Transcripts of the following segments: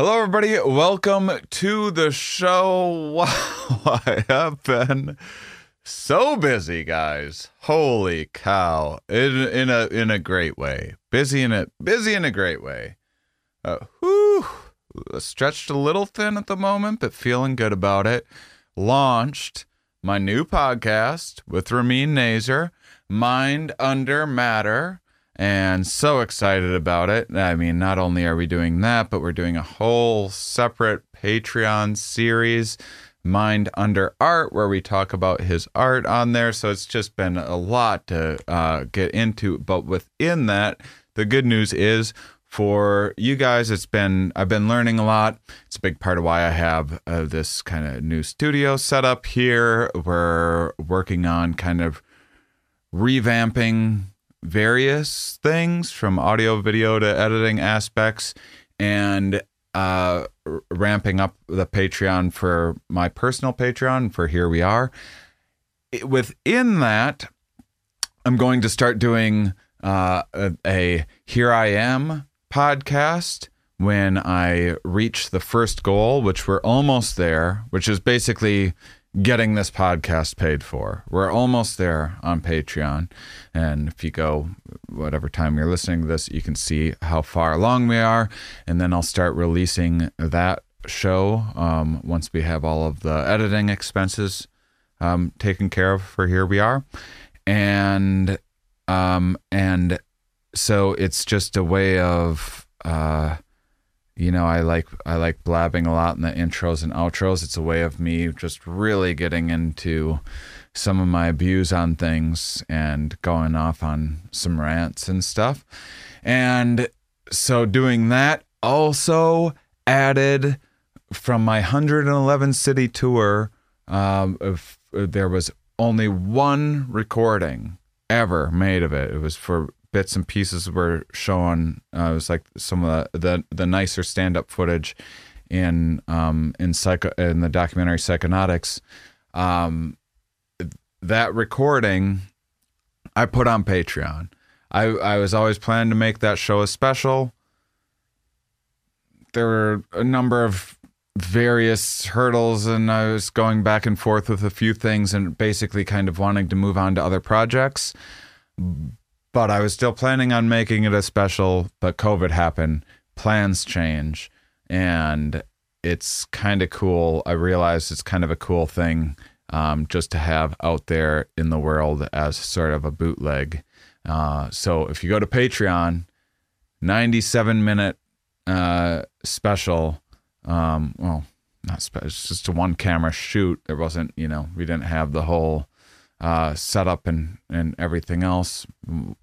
Hello, everybody. Welcome to the show. Wow, I have been so busy, guys. Holy cow! In in a in a great way. Busy in a busy in a great way. Uh, whew, stretched a little thin at the moment, but feeling good about it. Launched my new podcast with Ramin Nazer, Mind Under Matter and so excited about it. I mean, not only are we doing that, but we're doing a whole separate Patreon series, Mind Under Art, where we talk about his art on there. So it's just been a lot to uh, get into. But within that, the good news is for you guys, it's been, I've been learning a lot. It's a big part of why I have uh, this kind of new studio set up here. We're working on kind of revamping various things from audio, video to editing aspects, and uh, ramping up the Patreon for my personal Patreon for Here We Are. Within that, I'm going to start doing uh, a, a Here I Am podcast when I reach the first goal, which we're almost there, which is basically getting this podcast paid for. We're almost there on Patreon. And if you go whatever time you're listening to this, you can see how far along we are. And then I'll start releasing that show um, once we have all of the editing expenses um, taken care of for Here We Are. And, um, and so it's just a way of, uh, you know i like i like blabbing a lot in the intros and outros. It's a way of me just really getting into some of my views on things and going off on some rants and stuff. And so doing that also added from my 111 city tour um, if, there was only one recording ever made of it. It was for bits and pieces were shown. Uh, it was like some of the the, the nicer stand up footage in um, in psycho in the documentary Psychonautics. Um, that recording I put on Patreon. I I was always planning to make that show a special. There were a number of various hurdles and I was going back and forth with a few things and basically kind of wanting to move on to other projects but I was still planning on making it a special, but COVID happened, plans change, and it's kind of cool. I realized it's kind of a cool thing um, just to have out there in the world as sort of a bootleg. Uh, so if you go to Patreon, 97 minute uh, special, um, well, not special, it's just a one camera shoot. There wasn't, you know, we didn't have the whole uh, setup and and everything else.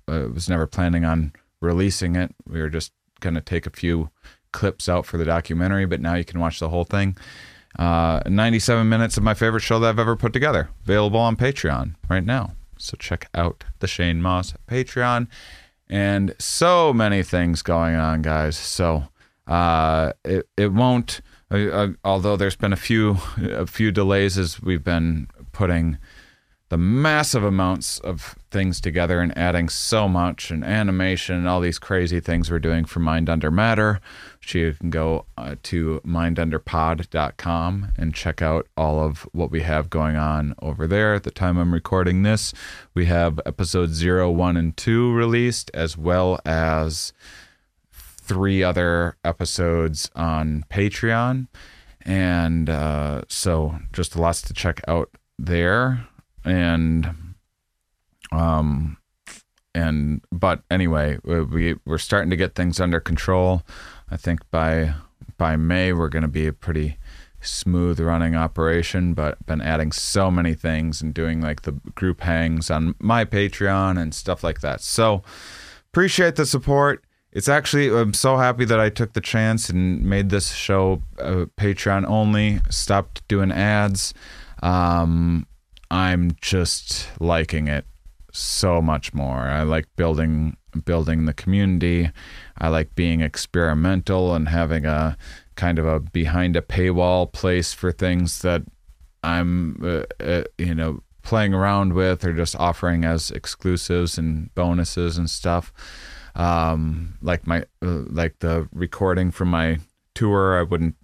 I was never planning on releasing it. We were just gonna take a few clips out for the documentary, but now you can watch the whole thing. Uh, 97 minutes of my favorite show that I've ever put together, available on Patreon right now. So check out the Shane Mauss Patreon, and so many things going on, guys. So uh, it it won't. Uh, although there's been a few a few delays as we've been putting the massive amounts of things together and adding so much and animation and all these crazy things we're doing for Mind Under Matter. So you can go uh, to mindunderpod.com and check out all of what we have going on over there. At the time I'm recording this, we have episodes 0, 1, and 2 released, as well as three other episodes on Patreon. And uh, so just lots to check out there and um and but anyway we we're starting to get things under control. I think by by may we're going to be a pretty smooth running operation but been adding so many things and doing like the group hangs on my patreon and stuff like that. So appreciate the support. It's actually i'm so happy that i took the chance and made this show uh, patreon only stopped doing ads. Um, I'm just liking it so much more. I like building building the community. I like being experimental and having a kind of a behind a paywall place for things that I'm uh, uh, you know playing around with or just offering as exclusives and bonuses and stuff. Um, like my uh, like the recording from my tour, I wouldn't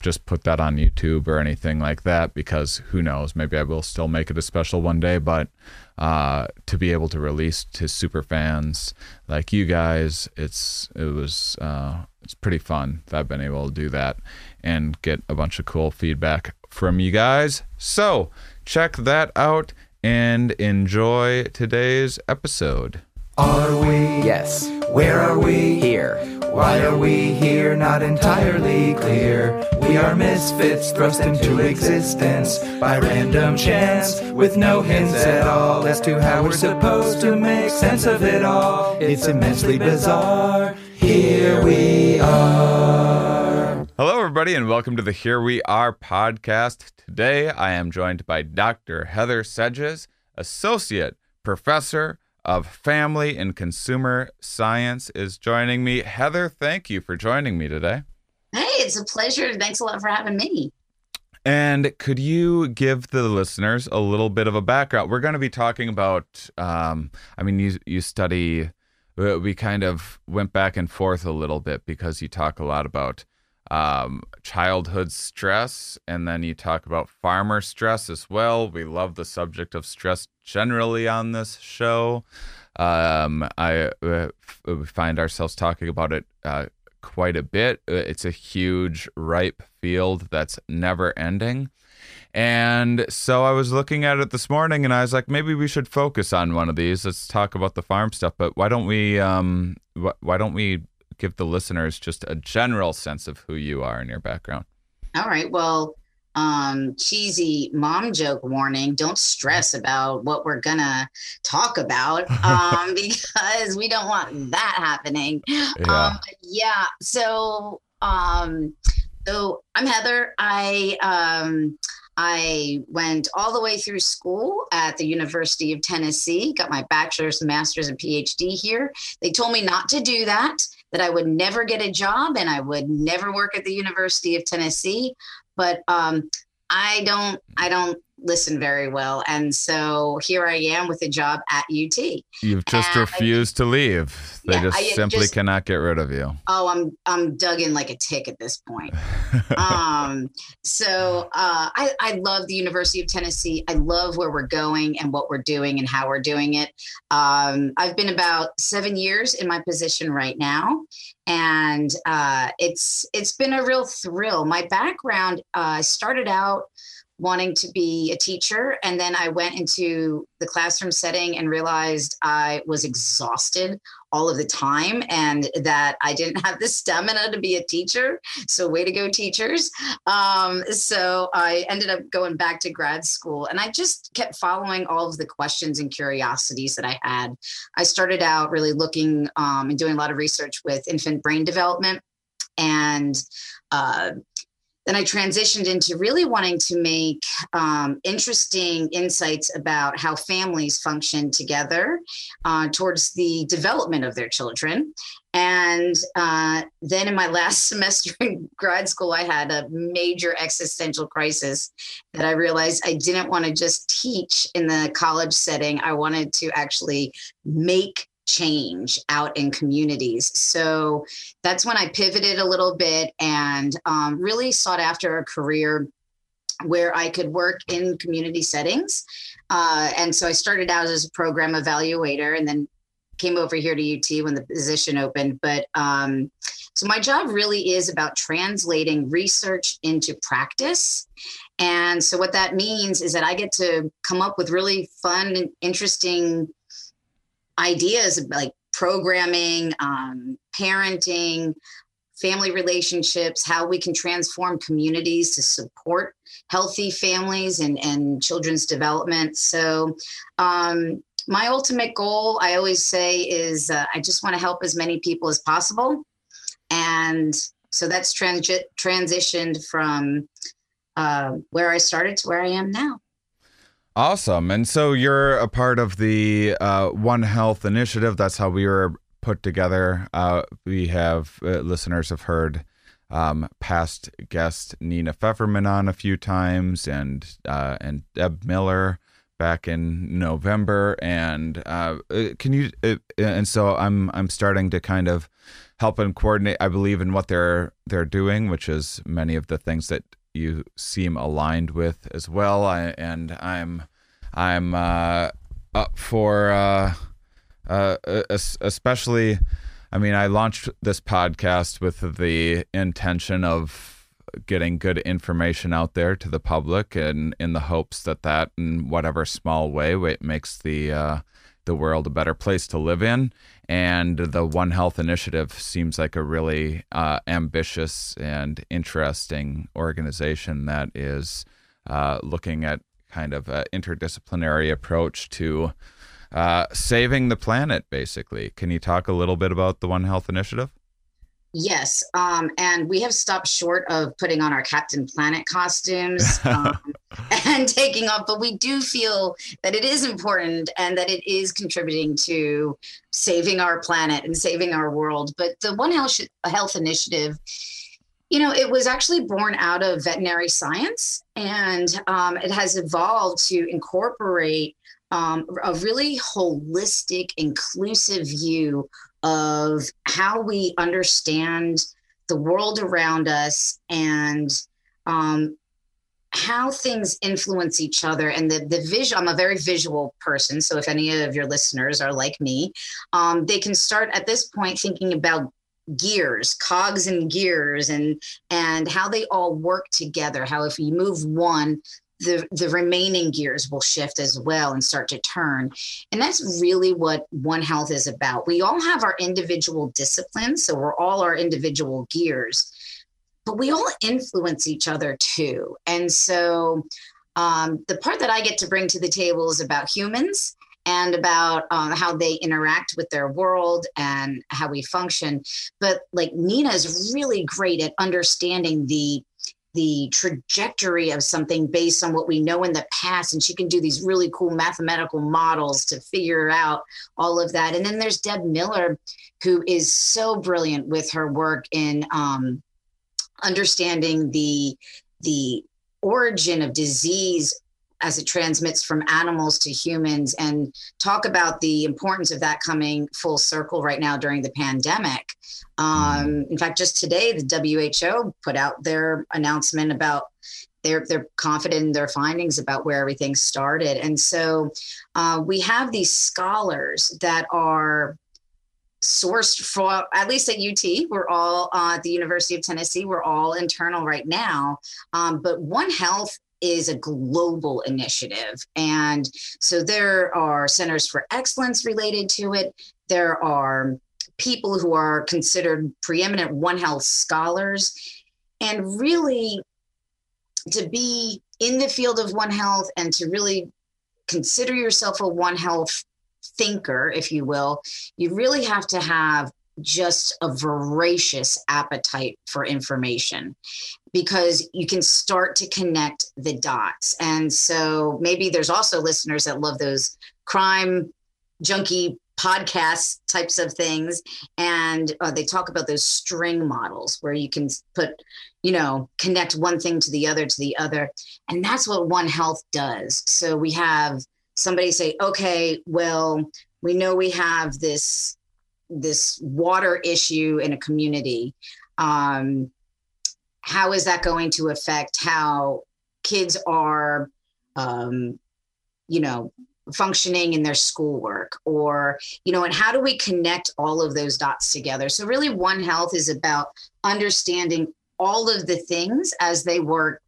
just put that on YouTube or anything like that because who knows? Maybe I will still make it a special one day. But uh, to be able to release to super fans like you guys, it's it was uh, it's pretty fun that I've been able to do that and get a bunch of cool feedback from you guys. So check that out and enjoy today's episode. Are we? Yes. Where are we? Here. Why are we here? Not entirely clear. We are misfits thrust into existence by random chance with no hints at all as to how we're supposed to make sense of it all. It's immensely bizarre. Here we are. Hello, everybody, and welcome to the Here We Are podcast. Today, I am joined by Dr. Heather Sedges, Associate Professor of Family and Consumer Science, is joining me. Heather, thank you for joining me today. Hey, it's a pleasure. Thanks a lot for having me. And could you give the listeners a little bit of a background? We're going to be talking about. Um, I mean, you you study. We kind of went back and forth a little bit because you talk a lot about um, childhood stress, and then you talk about farmer stress as well. We love the subject of stress generally on this show. Um, I uh, find ourselves talking about it uh, quite a bit. Uh, It's a huge, ripe field that's never ending. And so I was looking at it this morning and I was like, maybe we should focus on one of these. Let's talk about the farm stuff. But why don't we, um, wh- why don't we give the listeners just a general sense of who you are and your background? All right. Well, um, cheesy mom joke warning. Don't stress about what we're gonna talk about, um, because we don't want that happening. Yeah. Um, yeah. So, um, so I'm Heather. I um, I went all the way through school at the University of Tennessee. Got my bachelor's, master's, and PhD here. They told me not to do that. That I would never get a job and I would never work at the University of Tennessee. But um, I don't. I don't listen very well, and so here I am with a job at UT. You've just Uh, refused to leave. They Yeah, just I simply just- cannot get rid of you. Oh, I'm I'm dug in like a tick at this point. um, so uh, I, I love the University of Tennessee. I love where we're going and what we're doing and how we're doing it. Um, I've been about seven years in my position right now, and uh, it's it's been a real thrill. My background uh, started out wanting to be a teacher and then i went into the classroom setting and realized i was exhausted all of the time and that I didn't have the stamina to be a teacher. So, way to go, teachers. Um, so, I ended up going back to grad school and I just kept following all of the questions and curiosities that I had. I started out really looking um, and doing a lot of research with infant brain development. And uh, then I transitioned into really wanting to make um, interesting insights about how families function together uh, towards the development of their children. And uh, then in my last semester in grad school, I had a major existential crisis that I realized I didn't want to just teach in the college setting. I wanted to actually make change out in communities. So that's when I pivoted a little bit and um, really sought after a career where I could work in community settings. Uh, and so I started out as a program evaluator and then came over here to UT when the position opened. But um, so my job really is about translating research into practice. And so what that means is that I get to come up with really fun and interesting ideas like programming, um, parenting, family relationships, how we can transform communities to support healthy families and, and children's development. So, um, my ultimate goal, I always say, is uh, I just want to help as many people as possible. And so that's transi- transitioned from uh, where I started to where I am now. Awesome. And so you're a part of the uh, One Health initiative. That's how we were put together. Uh, we have uh, listeners have heard um, past guest Nina Fefferman on a few times, and uh, and Deb Miller back in November. And uh, uh, can you? And so I'm I'm starting to kind of helping coordinate. I believe in what they're they're doing, which is many of the things that you seem aligned with as well. I, and I'm I'm uh, up for uh, uh, especially. I mean, I launched this podcast with the intention of getting good information out there to the public, and in the hopes that that, in whatever small way, it makes the uh, the world a better place to live in. And the One Health Initiative seems like a really uh, ambitious and interesting organization that is uh, looking at kind of an interdisciplinary approach to uh, saving the planet, basically. Can you talk a little bit about the One Health Initiative? Yes, um, and we have stopped short of putting on our Captain Planet costumes um, and taking off, but we do feel that it is important and that it is contributing to saving our planet and saving our world. But the One Health, Health Initiative, you know, it was actually born out of veterinary science, and um, it has evolved to incorporate um, a really holistic, inclusive view of how we understand the world around us and um, how things influence each other and the, the visual i'm a very visual person so if any of your listeners are like me um, they can start at this point thinking about gears cogs and gears and and how they all work together how if you move one the the remaining gears will shift as well and start to turn. And that's really what one health is about. We all have our individual disciplines so we're all our individual gears but we all influence each other too. And so um, the part that i get to bring to the table is about humans and about um, how they interact with their world and how we function. But like nina is really great at understanding the the trajectory of something based on what we know in the past and she can do these really cool mathematical models to figure out all of that. And then there's deb miller who is so brilliant with her work in um, understanding the the origin of disease as it transmits from animals to humans and talk about the importance of that coming full circle right now during the pandemic. Um, in fact, just today, the WHO put out their announcement about they're they're confident in their findings about where everything started, and so uh, we have these scholars that are sourced for at least at UT. We're all uh, at the University of Tennessee. We're all internal right now, um, but One Health is a global initiative. And so there are centers for excellence related to it. There are people who are considered preeminent One Health scholars. And really, to be in the field of One Health and to really consider yourself a One Health thinker, if you will, you really have to have just a voracious appetite for information because you can start to connect the dots. And so maybe there's also listeners that love those crime junkie podcast types of things. And uh, they talk about those string models where you can put you know connect one thing to the other to the other. And that's what one health does. So we have somebody say okay well we know we have this this water issue in a community. Um, how is that going to affect how kids are um, you know functioning in their schoolwork? Or you know and how do we connect all of those dots together? So really one health is about understanding all of the things as they work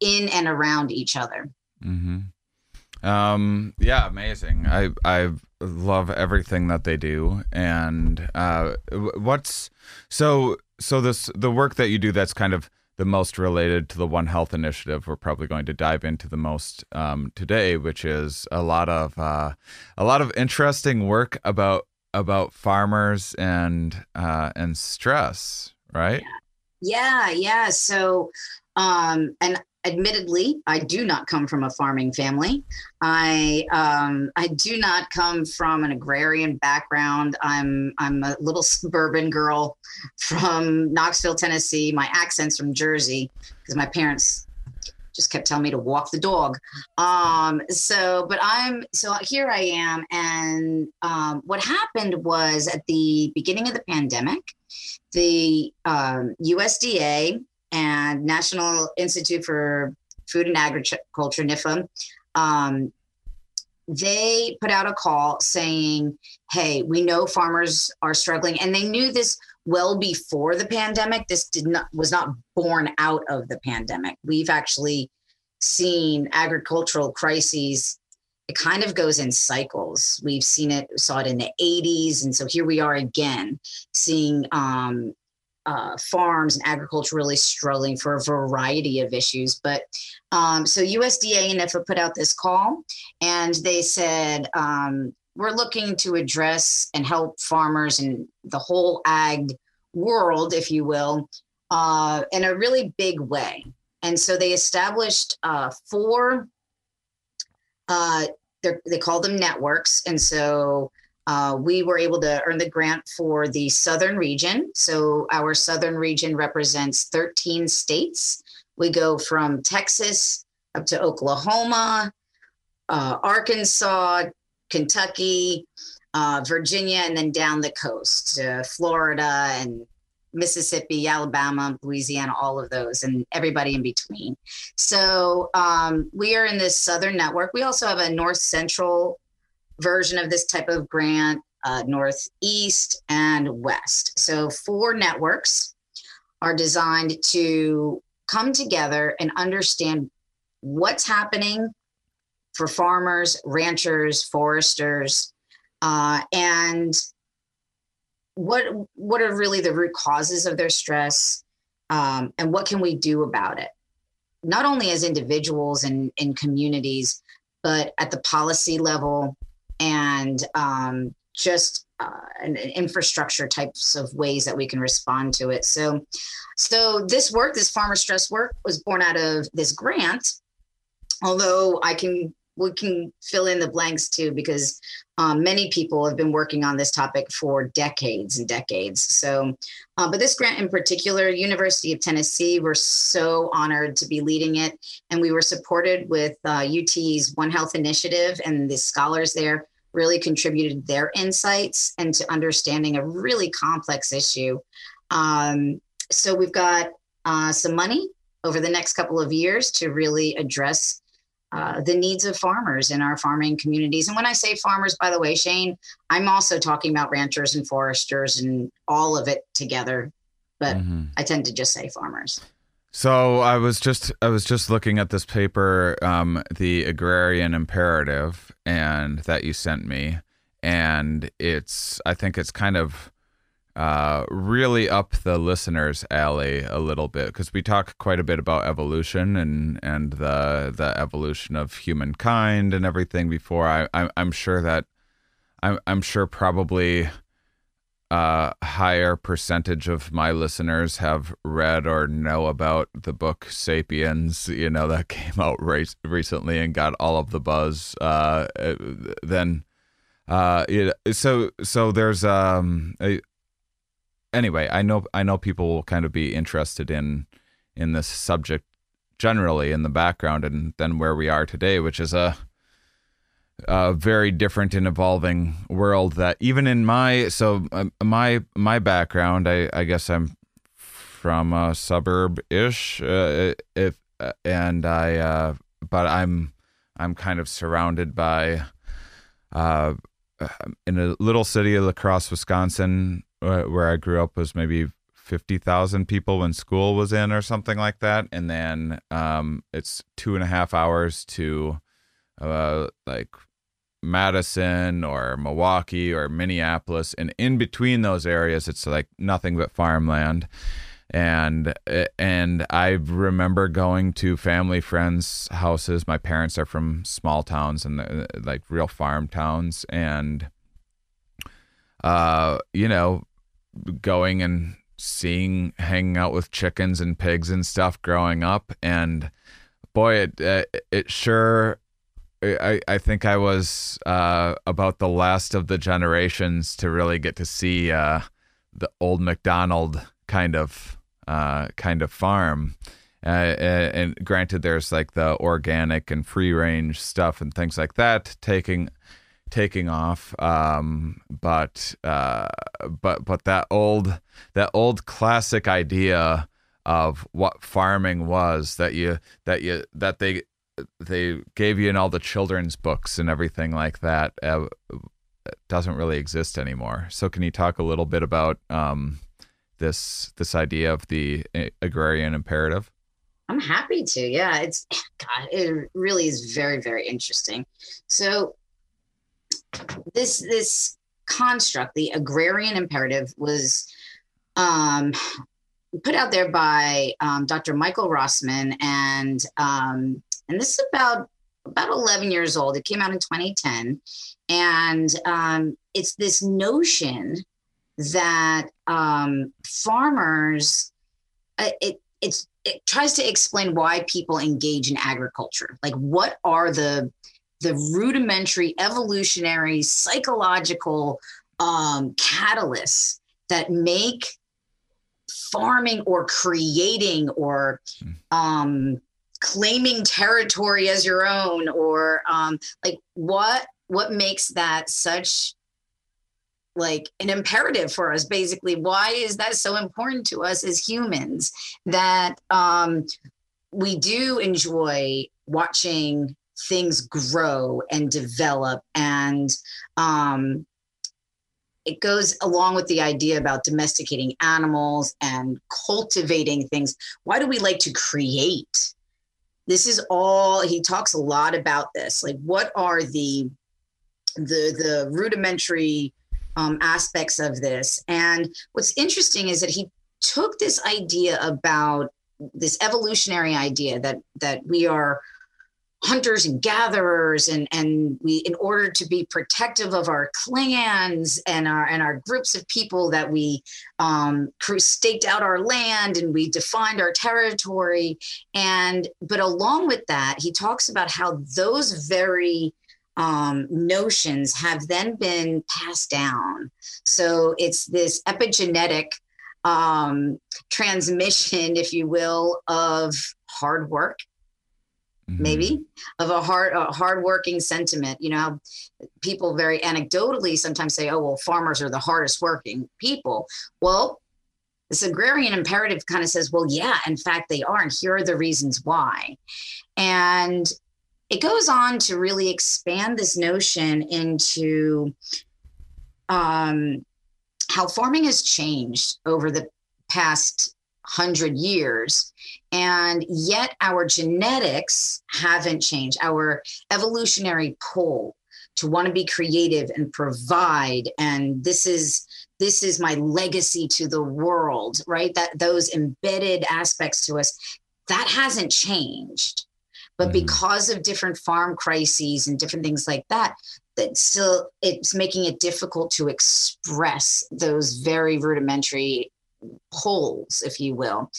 in and around each other. Mm-hmm. um, yeah amazing. I i love everything that they do. And uh, what's so so this the work that you do that's kind of the most related to the One Health initiative. We're probably going to dive into the most um, today, which is a lot of uh, a lot of interesting work about about farmers and uh, and stress, right? Yeah, yeah. So, um, and admittedly, I do not come from a farming family. I um, I do not come from an agrarian background. I'm I'm a little suburban girl from Knoxville, Tennessee. My accent's from Jersey because my parents just kept telling me to walk the dog. Um, so, but I'm so here I am, and um, what happened was at the beginning of the pandemic, the um, USDA and National Institute for Food and Agriculture (NIFA) um, they put out a call saying, "Hey, we know farmers are struggling," and they knew this well before the pandemic. This did not was not born out of the pandemic. We've actually seen agricultural crises. It kind of goes in cycles. We've seen it, saw it in the 80s, and so here we are again, seeing um, uh, farms and agriculture really struggling for a variety of issues. But um, so USDA and NIFA put out this call, and they said um, we're looking to address and help farmers and the whole ag world, if you will, uh, in a really big way. And so they established uh, four. Uh, they call them networks, and so uh, we were able to earn the grant for the southern region. So our southern region represents 13 states. We go from Texas up to Oklahoma, uh, Arkansas, Kentucky, uh, Virginia, and then down the coast Florida and Mississippi, Alabama, Louisiana, all of those, and everybody in between. So um, we are in this southern network. We also have a north central version of this type of grant, uh, Northeast and West. So, four networks are designed to come together and understand what's happening for farmers, ranchers, foresters, uh, and what what are really the root causes of their stress, um, and what can we do about it? Not only as individuals and in communities, but at the policy level, and um, just uh, an, an infrastructure types of ways that we can respond to it. So, so this work, this farmer stress work, was born out of this grant. Although I can we can fill in the blanks too because um, many people have been working on this topic for decades and decades. So, uh, but this grant in particular, University of Tennessee, we're so honored to be leading it, and we were supported with uh, UT's One Health initiative, and the scholars there really contributed their insights into understanding a really complex issue. Um, so we've got uh, some money over the next couple of years to really address uh, the needs of farmers in our farming communities. And when I say farmers, by the way, Shane, I'm also talking about ranchers and foresters and all of it together. But mm-hmm. I tend to just say farmers. So I was just I was just looking at this paper, um, the Agrarian Imperative, and that you sent me, and it's I think it's kind of uh, really up the listener's alley a little bit because we talk quite a bit about evolution and and the the evolution of humankind and everything before. I, I I'm sure that I'm I'm sure probably a higher percentage of my listeners have read or know about the book Sapiens, you know, that came out re- recently and got all of the buzz. Uh, then, uh, so so there's um, a, anyway, I know I know people will kind of be interested in in this subject generally in the background and then where we are today, which is a a very different and evolving world that even in my so uh, my my background I, I guess I'm from a suburb ish uh, if uh, and I uh, but I'm I'm kind of surrounded by uh, in a little city of La Crosse, Wisconsin, uh, where I grew up was maybe 50,000 people when school was in or something like that. And then um, it's two and a half hours to uh, like Madison or Milwaukee or Minneapolis. And in between those areas, it's like nothing but farmland. And and I remember going to family friends' houses. My parents are from small towns and uh, like real farm towns, and uh, you know, going and seeing hanging out with chickens and pigs and stuff growing up. And boy it uh, it sure I, I think I was uh, about the last of the generations to really get to see uh, the old McDonald kind of uh, kind of farm, uh, and granted, there's like the organic and free range stuff and things like that taking taking off. Um, but uh, but but that old that old classic idea of what farming was that you that you that they they gave you in all the children's books and everything like that uh, doesn't really exist anymore. So can you talk a little bit about um, this this idea of the uh, agrarian imperative? I'm happy to. Yeah, it's God. It really is very, very interesting. So this this construct, the agrarian imperative, was um, put out there by um, Dr. Michael Rosmann, and um, and this is about about 11 years old. It came out in 2010, and um, it's this notion that um, farmers, uh, it it's it tries to explain why people engage in agriculture. Like, what are the the rudimentary, evolutionary, psychological um, catalysts that make farming or creating or hmm. um, claiming territory as your own or um, like what what makes that such like an imperative for us basically why is that so important to us as humans that um, we do enjoy watching things grow and develop. And um, it goes along with the idea about domesticating animals and cultivating things. Why do we like to create? This is all he talks a lot about this. Like what are the the the rudimentary um, aspects of this. And what's interesting is that he took this idea about this evolutionary idea that that we are hunters and gatherers and and we in order to be protective of our clans and our and our groups of people that we um, staked out our land and we defined our territory and but along with that he talks about how those very um, notions have then been passed down. So it's this epigenetic um, transmission, if you will, of hard work. Mm-hmm. Maybe of a hard, a hardworking sentiment. You know, people very anecdotally sometimes say, "Oh, well, farmers are the hardest working people." Well, this agrarian imperative kind of says, well, yeah, in fact, they are. And here are the reasons why. And it goes on to really expand this notion into um, how farming has changed over the past hundred years. And yet our genetics haven't changed. Our evolutionary pull to want to be creative and provide. And this is this is my legacy to the world, right? That those embedded aspects to us, that hasn't changed. But mm-hmm. because of different farm crises and different things like that, that still it's making it difficult to express those very rudimentary holes, if you will.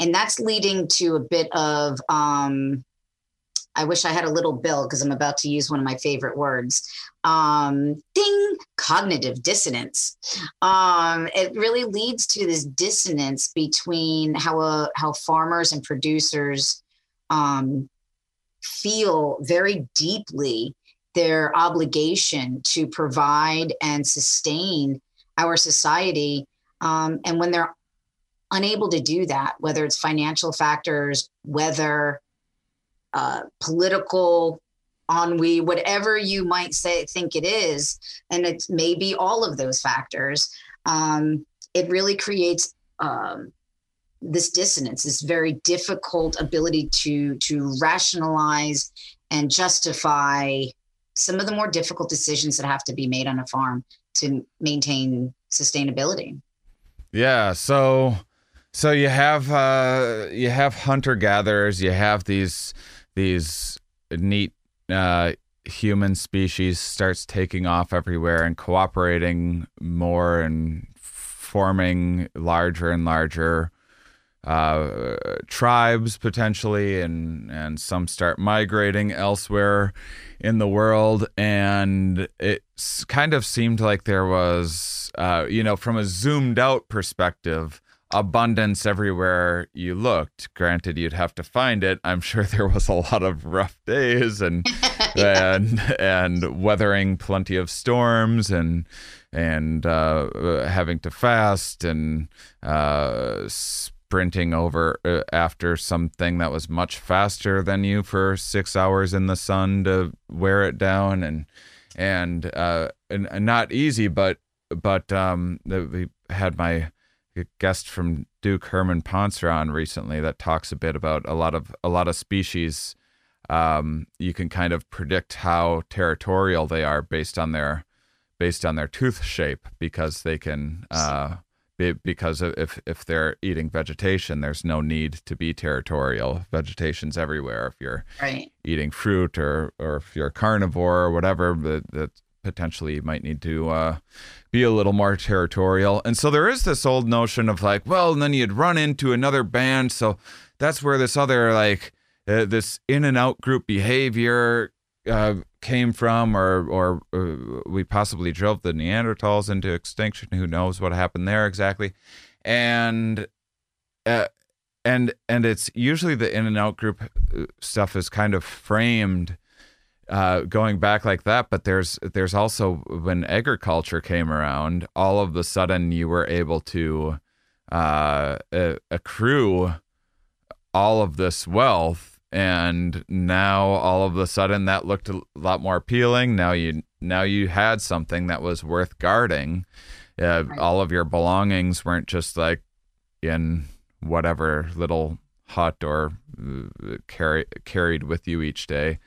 And that's leading to a bit of um, I wish I had a little bill because I'm about to use one of my favorite words. Um, ding, cognitive dissonance. Um, it really leads to this dissonance between how uh, how farmers and producers um, feel very deeply their obligation to provide and sustain our society. Um, and when they're unable to do that, whether it's financial factors, whether uh, political ennui, whatever you might say, think it is, and it's maybe all of those factors, um, it really creates um, this dissonance, this very difficult ability to to rationalize and justify some of the more difficult decisions that have to be made on a farm to maintain sustainability. Yeah, so so you have uh, you have hunter gatherers, you have these these neat uh, human species starts taking off everywhere and cooperating more and forming larger and larger uh, tribes potentially, and and some start migrating elsewhere in the world, and it kind of seemed like there was, uh, you know, from a zoomed out perspective, abundance everywhere you looked. Granted, you'd have to find it. I'm sure there was a lot of rough days and Yeah. and and weathering plenty of storms and and uh, having to fast and uh, sprinting over uh, after something that was much faster than you for six hours in the sun to wear it down and and uh, and, not easy, but but um, we had my guest from Duke Herman Pontzer on recently that talks a bit about a lot of a lot of species. Um, you can kind of predict how territorial they are based on their based on their tooth shape because they can uh, because if if they're eating vegetation, there's no need to be territorial. Vegetation's everywhere. If you're right. eating fruit or or if you're a carnivore or whatever that, that potentially you might need to uh, be a little more territorial and so there is this old notion of like well and then you'd run into another band so that's where this other like uh, this in and out group behavior uh, came from or or uh, we possibly drove the neanderthals into extinction. Who knows what happened there exactly? And uh, and and it's usually the in and out group uh, stuff is kind of framed uh, going back like that. But there's there's also when agriculture came around all of the sudden you were able to uh, accrue all of this wealth and now all of a sudden that looked a lot more appealing. Now you now you had something that was worth guarding. Uh, Right. all of your belongings weren't just like in whatever little hut or uh, carry, carried with you each day.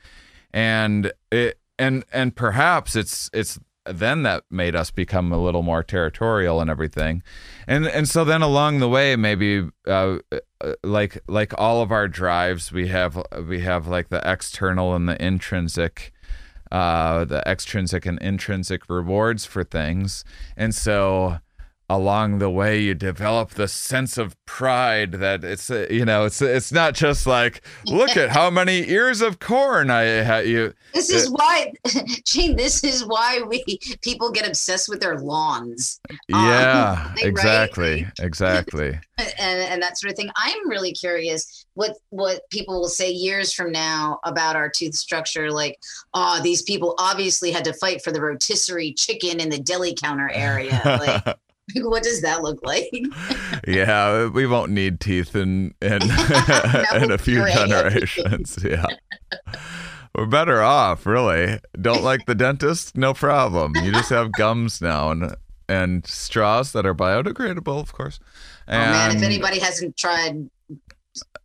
And it and and perhaps it's it's then that made us become a little more territorial and everything. And and so then along the way maybe uh, uh, like like all of our drives we have we have like the external and the intrinsic uh the extrinsic and intrinsic rewards for things. And so along the way you develop the sense of pride that it's uh, you know it's it's not just like look at how many ears of corn i ha- you This is why, Shane. This is why we people get obsessed with their lawns yeah right? exactly exactly and, and that sort of thing. I'm really curious what what people will say years from now about our tooth structure. Like, oh, these people obviously had to fight for the rotisserie chicken in the deli counter area. Like, what does that look like? yeah we won't need teeth in in, in a few great. generations yeah we're better off really don't like the dentist no problem you just have gums now and and straws that are biodegradable of course oh man, if anybody hasn't tried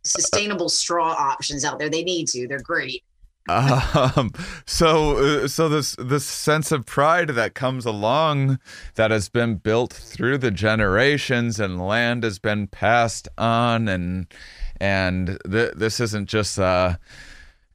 sustainable straw options out there, they need to. They're great. Um, so uh, so this this sense of pride that comes along that has been built through the generations and land has been passed on and and th- this isn't just uh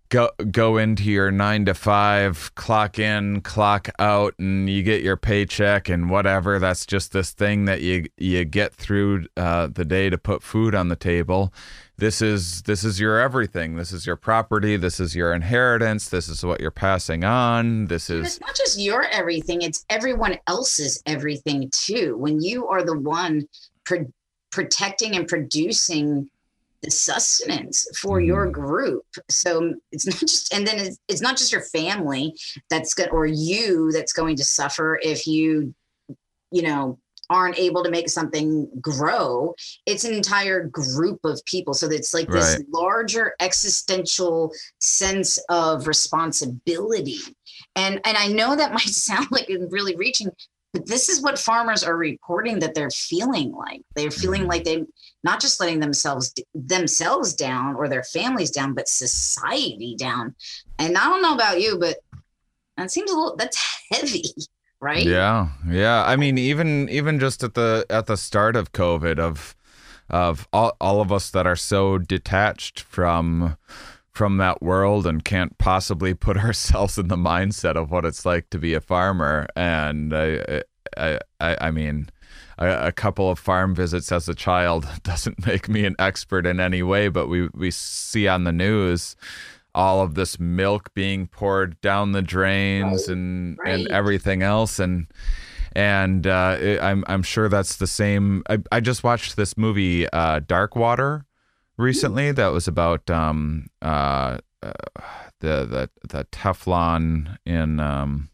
go go into your 9 to 5 clock in clock out and you get your paycheck and whatever. That's just this thing that you you get through uh, the day to put food on the table this is this is your everything this is your property this is your inheritance this is what you're passing on this And is it's not just your everything, it's everyone else's everything too. When you are the one pro- protecting and producing the sustenance for your Mhm. group. So it's not just, and then it's, it's not just your family that's going or you that's going to suffer if you, you know, aren't able to make something grow. It's an entire group of people. So it's like this larger existential sense of responsibility. And and I know that might sound like it's really reaching, but this is what farmers are reporting that they're feeling like. They're feeling Mhm. like they're not just letting themselves themselves down or their families down, but society down. And I don't know about you, but that seems a little that's heavy, right? Yeah, yeah. I mean, even even just at the at the start of COVID, of of all, all of us that are so detached from from that world and can't possibly put ourselves in the mindset of what it's like to be a farmer. And I, I, I, I mean, a, a couple of farm visits as a child doesn't make me an expert in any way, but we we see on the news all of this milk being poured down the drains Right, and right. and everything else and and uh, it, I'm I'm sure that's the same. I, I just watched this movie uh, Dark Water recently that was about um, uh, uh, the the the Teflon in um,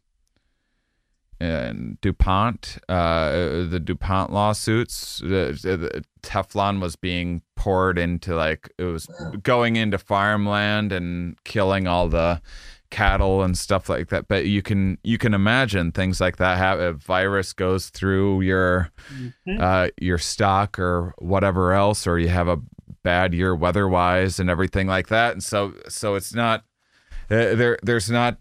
in DuPont, uh, the DuPont lawsuits. The, the Teflon was being poured into like it was going into farmland and killing all the cattle and stuff like that. But you can you can imagine things like that. Have a virus goes through your Mm-hmm. uh, your stock or whatever else, or you have a bad year weather wise and everything like that. And so so it's not uh, there. There's not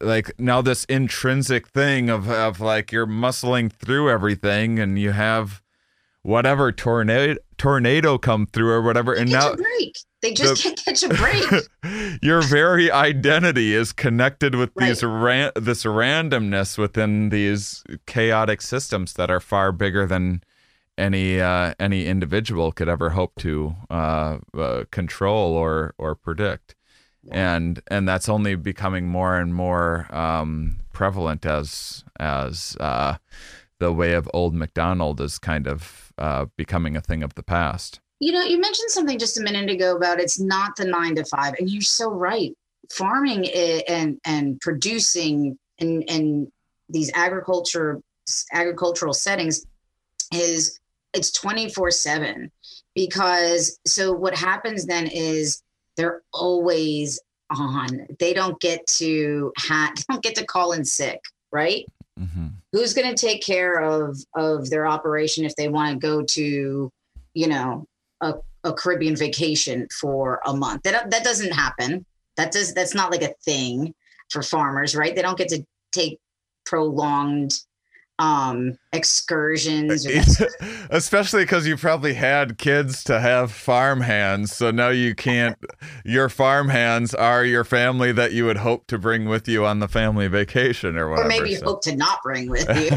like now this intrinsic thing of of like you're muscling through everything and you have whatever tornado tornado come through or whatever and now. They just the- can't catch a break. your very identity is connected with these ran- this randomness within these chaotic systems that are far bigger than any uh, any individual could ever hope to uh, uh, control or or predict and and that's only becoming more and more um, prevalent as as uh, the way of old McDonald is kind of uh, becoming a thing of the past. You know, you mentioned something just a minute ago about it's not the nine to five, and you're so right. Farming and and producing in in these agriculture agricultural settings is it's 24 7 because so what happens then is they're always on. They don't get to ha- they don't get to call in sick right? Hmm who's going to take care of of their operation if they want to go to you know a, a caribbean vacation for a month? That, that doesn't happen. That does that's not like a thing for farmers right? They don't get to take prolonged um excursions or that sort of- Especially because you probably had kids to have farm hands, so now you can't. Your farm hands are your family that you would hope to bring with you on the family vacation or whatever. or maybe you so. hope to not bring with you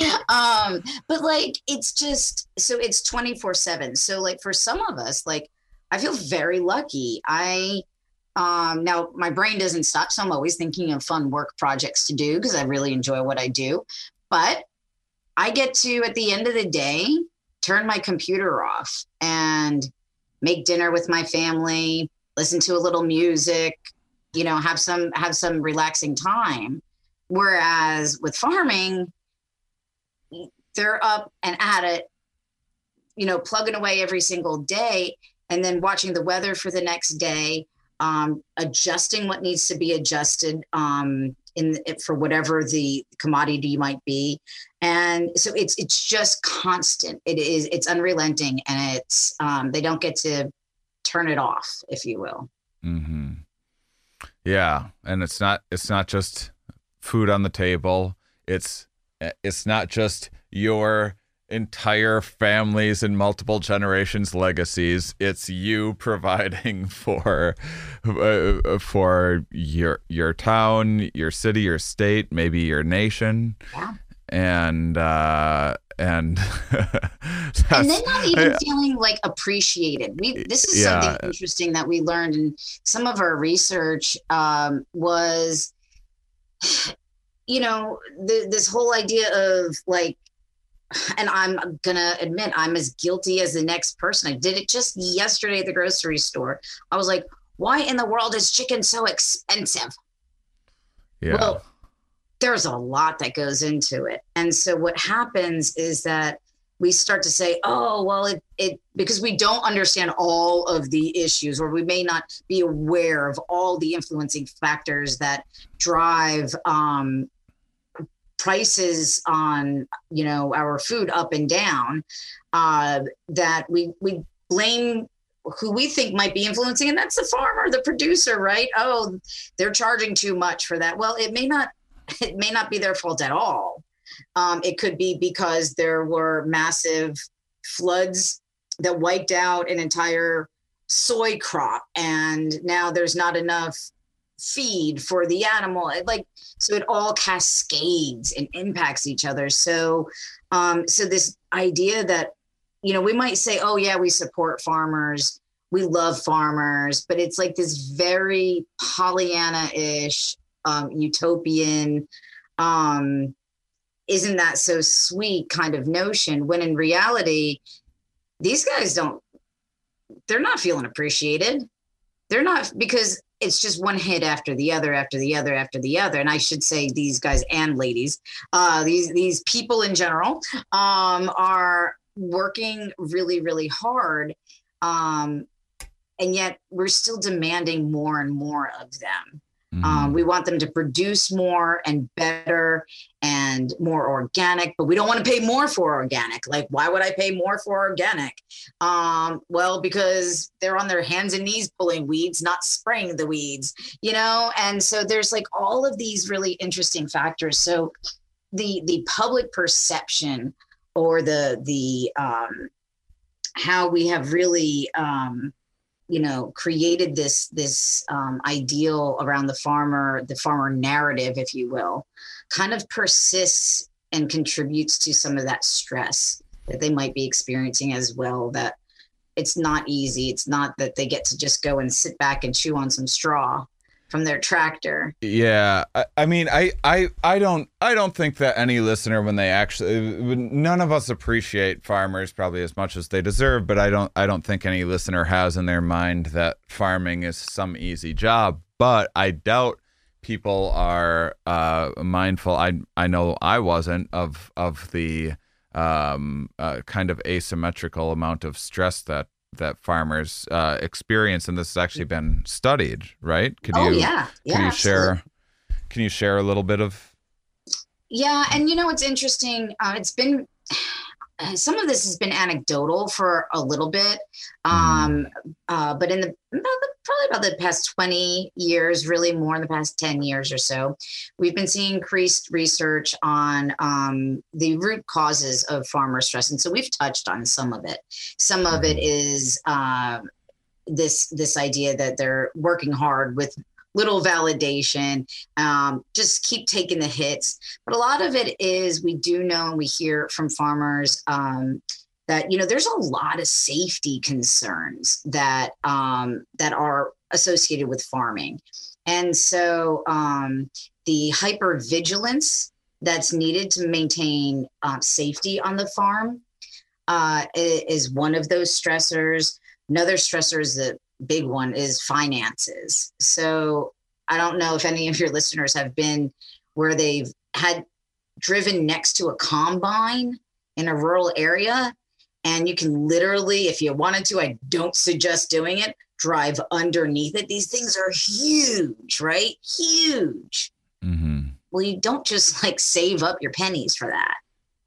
No, um but like it's just so it's 24 7 so like for some of us like i feel very lucky i um now my brain doesn't stop so i'm always thinking of fun work projects to do because i really enjoy what i do but i get to at the end of the day turn my computer off and make dinner with my family listen to a little music you know have some have some relaxing time. Whereas with farming they're up and at it, you know, plugging away every single day and then watching the weather for the next day, um, adjusting what needs to be adjusted um, in for whatever the commodity might be. And so it's it's just constant. It is it's unrelenting and it's um, they don't get to turn it off, if you will. mm-hmm. Yeah, and it's not it's not just food on the table. It's it's not just your entire families and multiple generations legacies. It's you providing for uh, for your your town, your city, your state, maybe your nation. Yeah. And uh and and then not even feeling like appreciated. We this is Yeah. something interesting that we learned in some of our research um, was, you know, the, this whole idea of like, and I'm gonna admit I'm as guilty as the next person. I did it just yesterday at the grocery store. I was like, why in the world is chicken so expensive? yeah. Well, there's a lot that goes into it. And so what happens is that we start to say, oh, well, it, it because we don't understand all of the issues, or we may not be aware of all the influencing factors that drive um, prices on you know our food up and down. Uh, that we we blame who we think might be influencing, and that's the farmer, the producer, right? Oh, they're charging too much for that. Well, it may not it may not be their fault at all. Um, it could be because there were massive floods that wiped out an entire soy crop, and now there's not enough feed for the animal. It, like so, it all cascades and impacts each other. So, um, so this idea that you know we might say, oh yeah, we support farmers, we love farmers, but it's like this very Pollyanna-ish um, utopian um, isn't that so sweet kind of notion when in reality these guys don't they're not feeling appreciated they're not because it's just one hit after the other after the other after the other. And i should say these guys and ladies uh, these these people in general um, are working really really hard um, and yet we're still demanding more and more of them Mm-hmm. um, we want them to produce more and better and more organic, but we don't want to pay more for organic. Like, why would I pay more for organic? Um, well, because they're on their hands and knees pulling weeds, not spraying the weeds, you know? And so there's like all of these really interesting factors. So the the public perception or the the um, how we have really um, you know created this this um, ideal around the farmer the farmer narrative if you will kind of persists and contributes to some of that stress that they might be experiencing as well that it's not easy. It's not that they get to just go and sit back and chew on some straw from their tractor Yeah, I, I mean, I, I, I don't, I don't think that any listener, when they actually, none of us appreciate farmers probably as much as they deserve, but I don't, I don't think any listener has in their mind that farming is some easy job. But I doubt people are uh, mindful. I, I know I wasn't of, of the um, uh, kind of asymmetrical amount of stress that that farmers uh, experience, and this has actually been studied, right? Could oh you, yeah yeah can you absolutely. share? Can you share a little bit of? Yeah, and you know what's interesting? Uh, it's been some of this has been anecdotal for a little bit, um, uh, but in the about the- probably about the past twenty years, really more in the past ten years or so, we've been seeing increased research on um, the root causes of farmer stress, and so we've touched on some of it. Some of it is. um this this idea that they're working hard with little validation um, just keep taking the hits. But a lot of it is we do know and we hear from farmers um, that you know there's a lot of safety concerns that um, that are associated with farming. And so um, the hypervigilance that's needed to maintain uh, safety on the farm uh, is one of those stressors. Another stressor is the big one is finances. So i don't know if any of your listeners have been where they've had driven next to a combine in a rural area and you can literally if you wanted to i don't suggest doing it drive underneath it. These things are huge right? Huge. Mm-hmm. well you don't just like save up your pennies for that.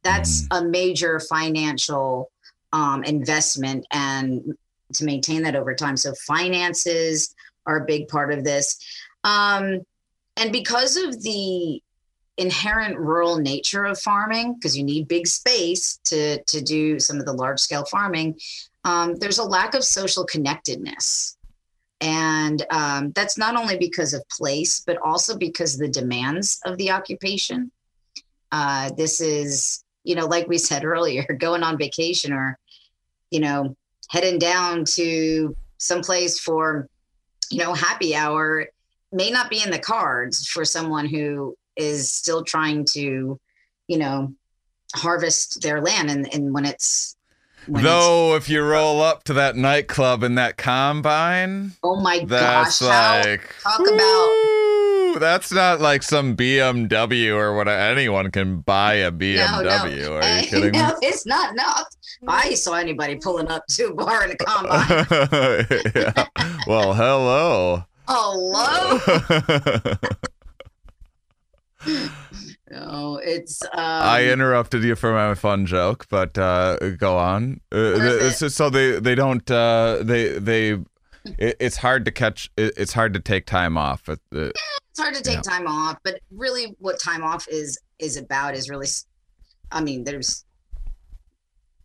That's a major financial um, investment and to maintain that over time. So finances are a big part of this. Um, and because of the inherent rural nature of farming because you need big space to to do some of the large scale farming um, there's a lack of social connectedness. And um, that's not only because of place but also because the demands of the occupation. Uh, this is you know like we said earlier going on vacation or you know heading down to someplace for you know happy hour may not be in the cards for someone who is still trying to you know harvest their land and, and when it's when it's, Though, if you roll up to that nightclub in that combine, oh my that's gosh how, like talk about that's not like some BMW or what anyone can buy a BMW. Are Uh, you kidding me? no, it's not not i saw anybody pulling up to a bar in a combine yeah. Well, hello. hello no it's um, I interrupted you for my fun joke, but uh, go on. Uh, it's so they they don't uh, they they. It, it's hard to catch. It, it's hard to take time off. It, it's hard to take Yeah. time off but really what time off is is about is really I mean there's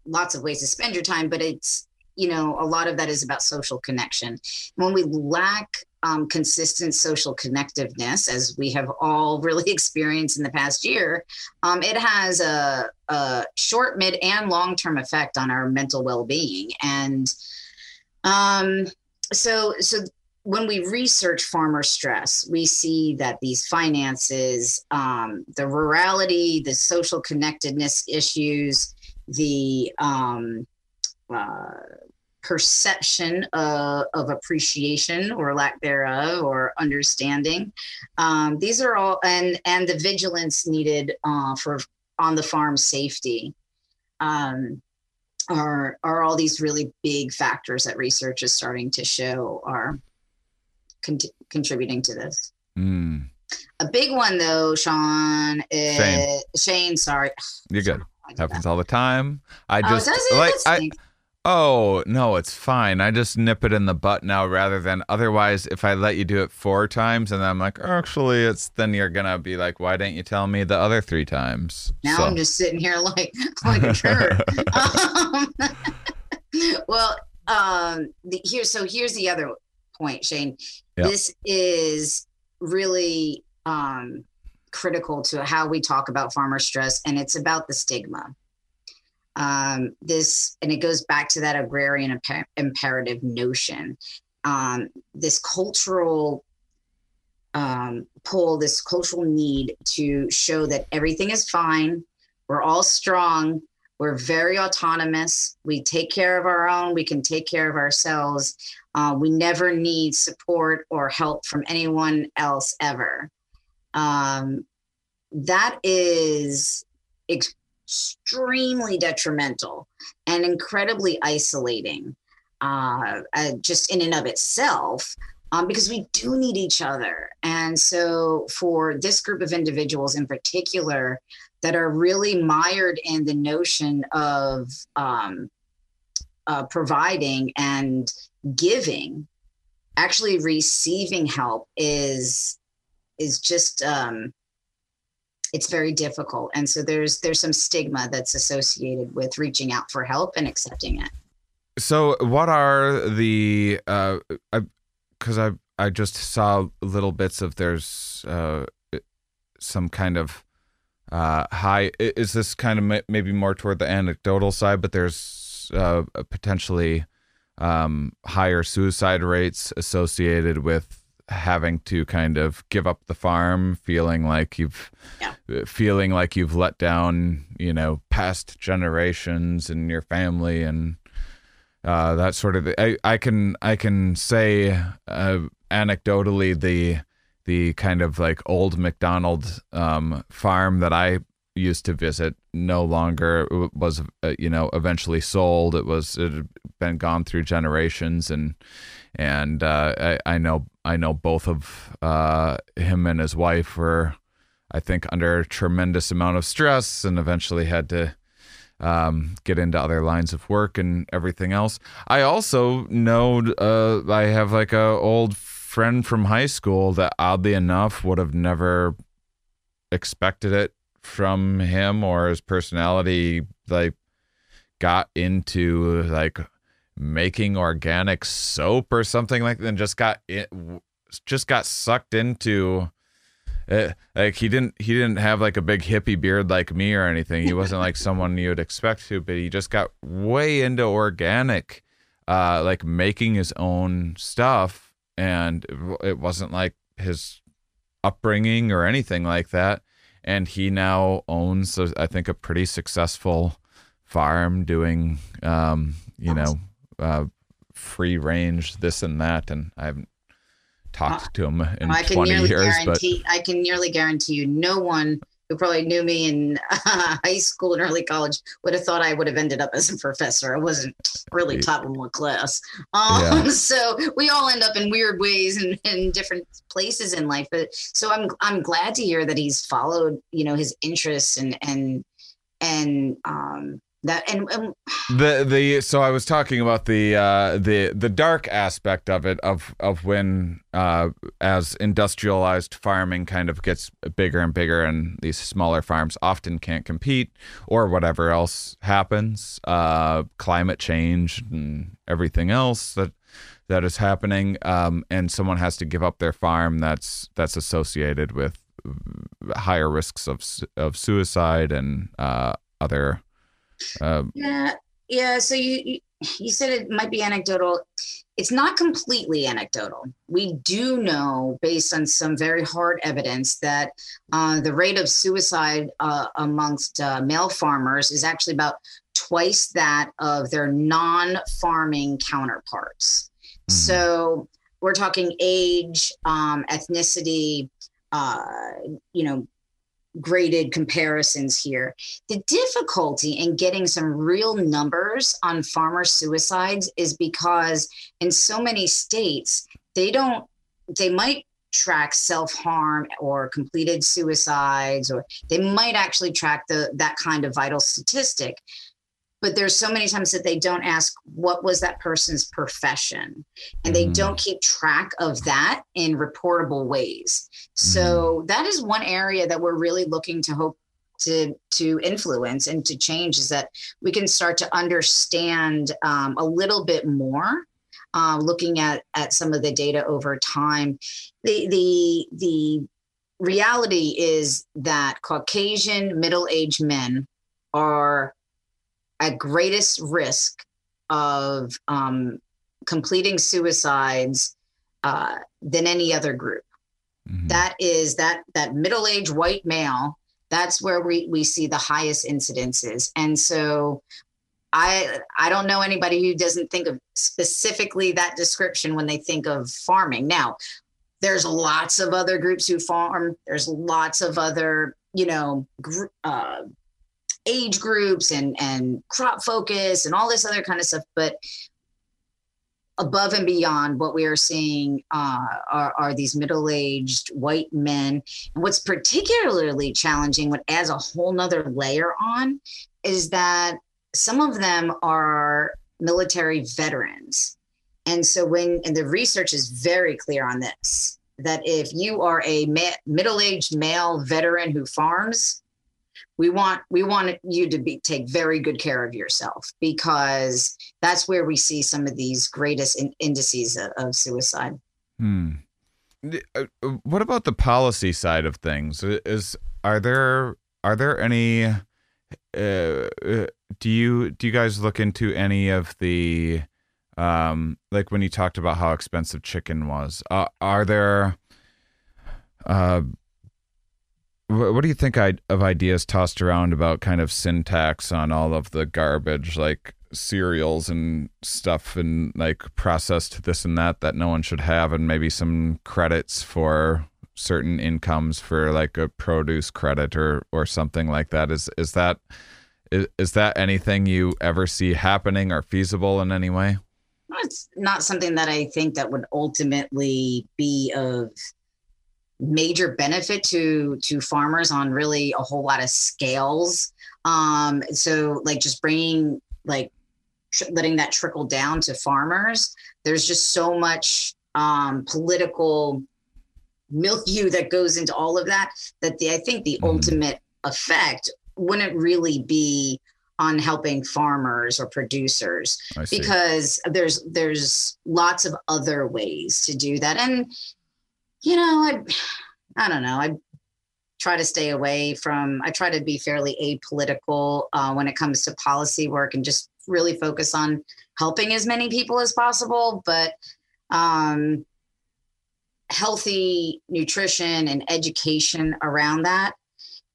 lots of ways to spend your time but it's you know a lot of that is about social connection. When we lack um, consistent social connectiveness as we have all really experienced in the past year um, it has a, a short mid and long term effect on our mental well-being. And um, so so when we research farmer stress, we see that these finances, um, the rurality, the social connectedness issues, the um, uh, perception of, of, appreciation or lack thereof or understanding um, these are all and and the vigilance needed uh, for on the farm safety um, are are all these really big factors that research is starting to show are con- contributing to this. Mm. A big one though, Sean. Is, Shane. Shane, sorry. You're good. Happens all the time. I oh, just oh, like I. Oh, no, it's fine. I just nip it in the butt now rather than otherwise if I let you do it four times and then I'm like, actually it's then you're gonna be like, why didn't you tell me the other three times? Now so. I'm just sitting here like like a turd. um, well, um the, here so here's the other point, Shane. Yep. This is really um critical to how we talk about farmer stress and it's about the stigma um, this, and it goes back to that agrarian imper- imperative notion. Um, this cultural um, pull, this cultural need to show that everything is fine, we're all strong, we're very autonomous, we take care of our own, we can take care of ourselves. Uh, we never need support or help from anyone else ever. Um, that is extremely detrimental and incredibly isolating, uh, uh, just in and of itself. Um, because we do need each other. And so, for this group of individuals in particular that are really mired in the notion of um, uh, providing and giving, actually receiving help is is just um, it's very difficult. And so there's there's some stigma that's associated with reaching out for help and accepting it. So what are the uh because i i just saw little bits of there's uh some kind of uh high is this kind of maybe more toward the anecdotal side but there's uh potentially um higher suicide rates associated with having to kind of give up the farm, feeling like you've yeah. feeling like you've let down, you know, past generations and your family and uh, that sort of. I I can I can say uh, anecdotally the the kind of like old McDonald um, farm that I used to visit no longer was uh, you know eventually sold. It was it had been gone through generations and and uh, I, I know I know both of uh, him and his wife were, I think, under a tremendous amount of stress and eventually had to um, get into other lines of work and everything else. I also know uh, I have like a old friend from high school that oddly enough would have never expected it from him or his personality like got into like making organic soap or something like that and just got it just got sucked into it, like he didn't he didn't have like a big hippie beard like me or anything. He wasn't like someone you would expect to but he just got way into organic uh like making his own stuff. And it wasn't like his upbringing or anything like that. And he now owns i think a pretty successful farm doing um you know uh, free range, this and that, and I haven't talked uh, to him in I 20 years. But I can nearly guarantee you, no one who probably knew me in uh, high school and early college would have thought I would have ended up as a professor. I wasn't really top of my class. Um, yeah. So we all end up in weird ways and in different places in life. But so I'm I'm glad to hear that he's followed, you know, his interests and and and um, that and, and, the the so I was talking about the uh, the the dark aspect of it of of when uh, as industrialized farming kind of gets bigger and bigger and these smaller farms often can't compete or whatever else happens uh, climate change and everything else that that is happening um, and someone has to give up their farm that's that's associated with higher risks of of suicide and uh, other um, yeah, yeah. So you, you said it might be anecdotal. it's not completely anecdotal. We do know, based on some very hard evidence, that uh, the rate of suicide uh, amongst uh, male farmers is actually about twice that of their non farming counterparts. Mm-hmm. So we're talking age, um, ethnicity, uh, you know, graded comparisons here. The difficulty in getting some real numbers on farmer suicides is because in so many states, they don't, they might track self-harm or completed suicides or they might actually track the that kind of vital statistic but there's so many times that they don't ask what was that person's profession and they mm. don't keep track of that in reportable ways so mm. that is one area that we're really looking to hope to to influence and to change is that we can start to understand um, a little bit more uh, looking at at some of the data over time the the the reality is that caucasian middle-aged men are at greatest risk of um, completing suicides uh, than any other group. Mm-hmm. That is that that middle-aged white male. That's where we we see the highest incidences, and so I I don't know anybody who doesn't think of specifically that description when they think of farming. Now, there's lots of other groups who farm. There's lots of other you know gr- uh, age groups and and crop focus and all this other kind of stuff but above and beyond what we are seeing uh, are, are, these middle-aged white men. And what's particularly challenging what adds a whole nother layer on is that some of them are military veterans. And so when and the research is very clear on this that if you are a ma- middle-aged male veteran who farms we want we want you to be take very good care of yourself because that's where we see some of these greatest in, indices of, of suicide. Hmm. Uh, what about the policy side of things? Is are there are there any? Uh, uh, do you do you guys look into any of the um like when you talked about how expensive chicken was? Uh, are there uh what do you think of ideas tossed around about kind of sin tax on all of the garbage like cereals and stuff and like processed this and that that no one should have and maybe some credits for certain incomes for like a produce credit or or something like that? Is is that is, is that anything you ever see happening or feasible in any way? It's not something that i think that would ultimately be of major benefit to to farmers on really a whole lot of scales. Um so like just bringing like tr- letting that trickle down to farmers there's just so much um political mildew that goes into all of that that the i think the mm. ultimate effect wouldn't really be on helping farmers or producers because there's there's lots of other ways to do that. And you know, I, I don't know. I try to stay away from. I try to be fairly apolitical uh, when it comes to policy work and just really focus on helping as many people as possible. But um, healthy nutrition and education around that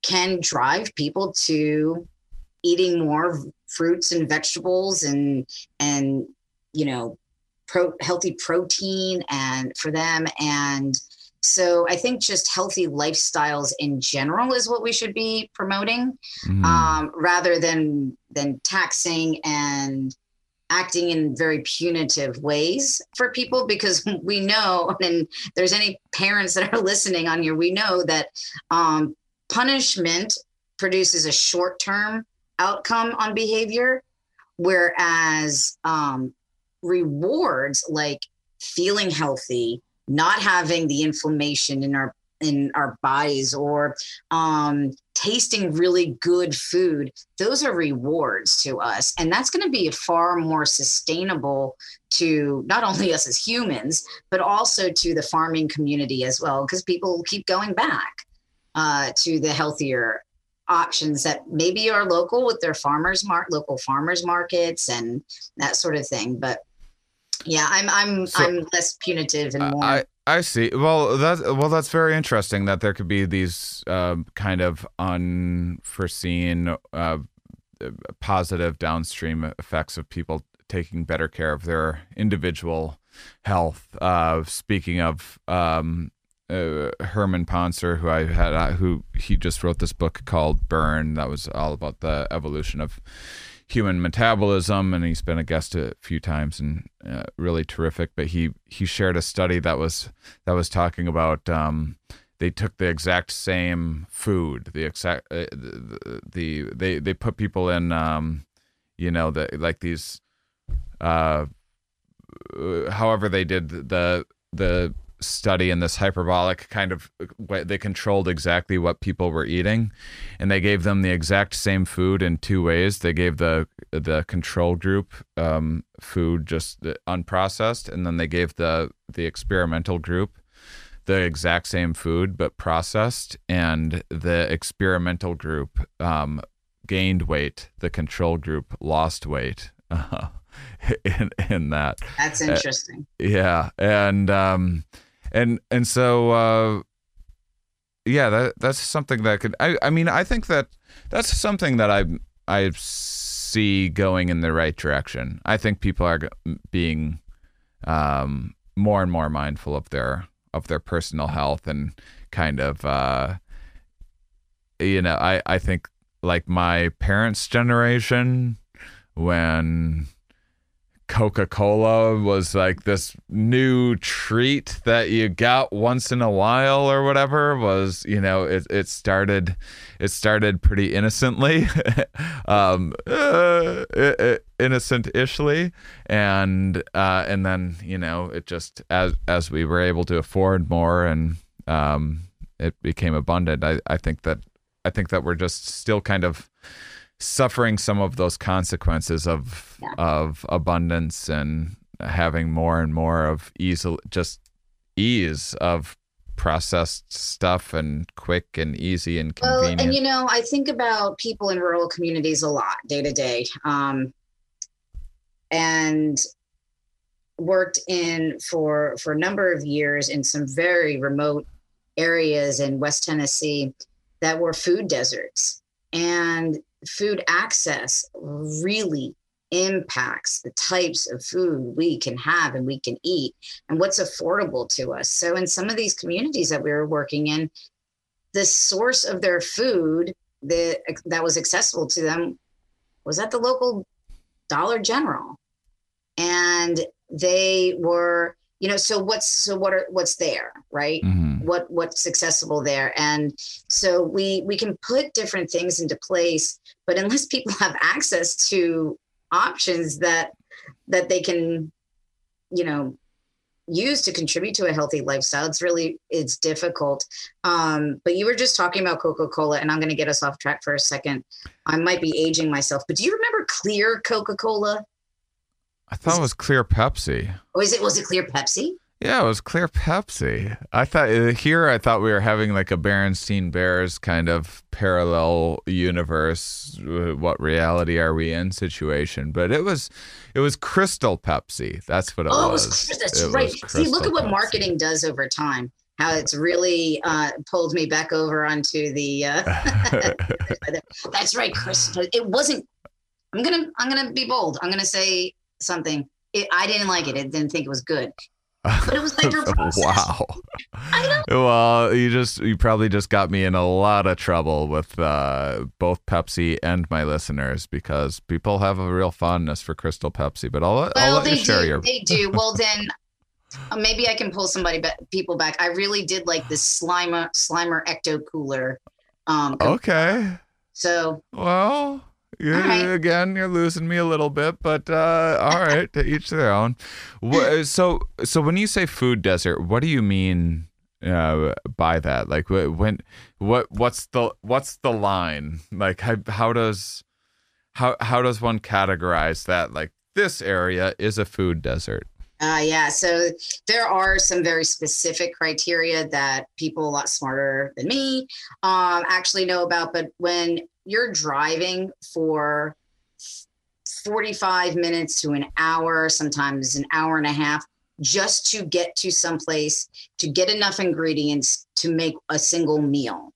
can drive people to eating more fruits and vegetables and and you know pro, healthy protein and for them and so I think just healthy lifestyles in general is what we should be promoting, mm. um, rather than than taxing and acting in very punitive ways for people because we know and there's any parents that are listening on here we know that um, punishment produces a short-term outcome on behavior whereas um, rewards like feeling healthy not having the inflammation in our in our bodies or um, tasting really good food those are rewards to us. And that's going to be far more sustainable to not only us as humans but also to the farming community as well because people keep going back uh, to the healthier options that maybe are local with their farmers mark local farmers markets and that sort of thing. But Yeah, I'm I'm So- I'm less punitive and more. I I see. Well, that's well, that's very interesting that there could be these um, kind of unforeseen uh, positive downstream effects of people taking better care of their individual health. Uh, speaking of um, uh, Herman Pontzer, who I had, uh, who he just wrote this book called Burn, that was all about the evolution of human metabolism, and he's been a guest a few times and uh, really terrific. But he he shared a study that was that was talking about um, they took the exact same food, the exact uh, the, the they they put people in um, you know the like these uh, uh, however they did the the study in this hyperbolic kind of way they controlled exactly what people were eating and they gave them the exact same food in two ways. They gave the the control group um, food just unprocessed and then they gave the the experimental group the exact same food but processed and the experimental group um, gained weight. The control group lost weight uh, in in that. That's uh, interesting. yeah and um and and so uh yeah that that's something that could i i mean i think that that's something that i i see going in the right direction. I think people are being um more and more mindful of their of their personal health and kind of uh you know i i think like my parents generation when Coca-Cola was like this new treat that you got once in a while or whatever was you know it it started it started pretty innocently um uh, i- i- innocent-ishly. And uh and then you know it just as as we were able to afford more and um it became abundant i i think that i think that we're just still kind of suffering some of those consequences of Yeah. of abundance and having more and more of ease just ease of processed stuff and quick and easy and Well, convenient. and you know, I think about people in rural communities a lot day to day. Um, and worked in for for a number of years in some very remote areas in West Tennessee that were food deserts. And food access really impacts the types of food we can have and we can eat and what's affordable to us. So in some of these communities that we were working in, the source of their food that that was accessible to them was at the local Dollar General, and they were, you know, so what's so what are what's there, right? Mhm. What what's accessible there, and so we we can put different things into place, but unless people have access to options that that they can, you know, use to contribute to a healthy lifestyle it's really it's difficult um but you were just talking about coca-cola and i'm going to get us off track for a second i might be aging myself but do you remember clear coca-cola I thought it was clear Pepsi. or is it was it clear pepsi Yeah, it was clear Pepsi. I thought uh, here I thought we were having like a Berenstein Bears kind of parallel universe. uh, What reality are we in situation? But it was, it was Crystal Pepsi. That's what it was. oh it was. was that's It right was see look at what Pepsi. marketing does over time how it's really uh pulled me back over onto the uh that's right chris it wasn't i'm gonna i'm gonna be bold i'm gonna say something it, i didn't like it i didn't think it was good but it was hyper processed. wow. Well, you just you probably just got me in a lot of trouble with uh, both Pepsi and my listeners because people have a real fondness for Crystal Pepsi. But I'll, I'll let they you share do. your. They do. Well, then uh, maybe I can pull somebody back, people back. I really did like this Slimer Slimer Ecto Cooler. Um. Okay. so Well, right. again, you're losing me a little bit, but uh, all right, to each their own. So, so when you say food desert, what do you mean uh, by that? Like, when, what, what's the, what's the line? Like, how, how does, how, how does one categorize that? Like, this area is a food desert. Uh, yeah, so there are some very specific criteria that people a lot smarter than me um, actually know about. But when you're driving for 45 minutes to an hour, sometimes an hour and a half, just to get to someplace to get enough ingredients to make a single meal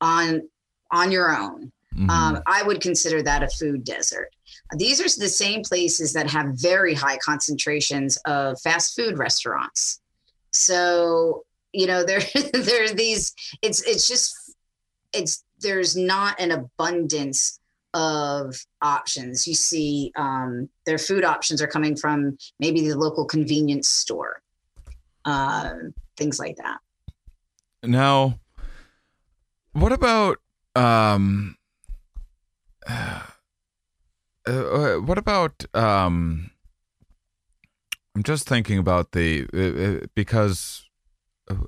on on your own. Mhm. Um, I would consider that a food desert. These are the same places that have very high concentrations of fast food restaurants. So you know there there are these. It's it's just it's there's not an abundance of options. You see, um, their food options are coming from maybe the local convenience store, uh, things like that. Now, what about um, uh, uh, what about um? I'm just thinking about the uh, uh, because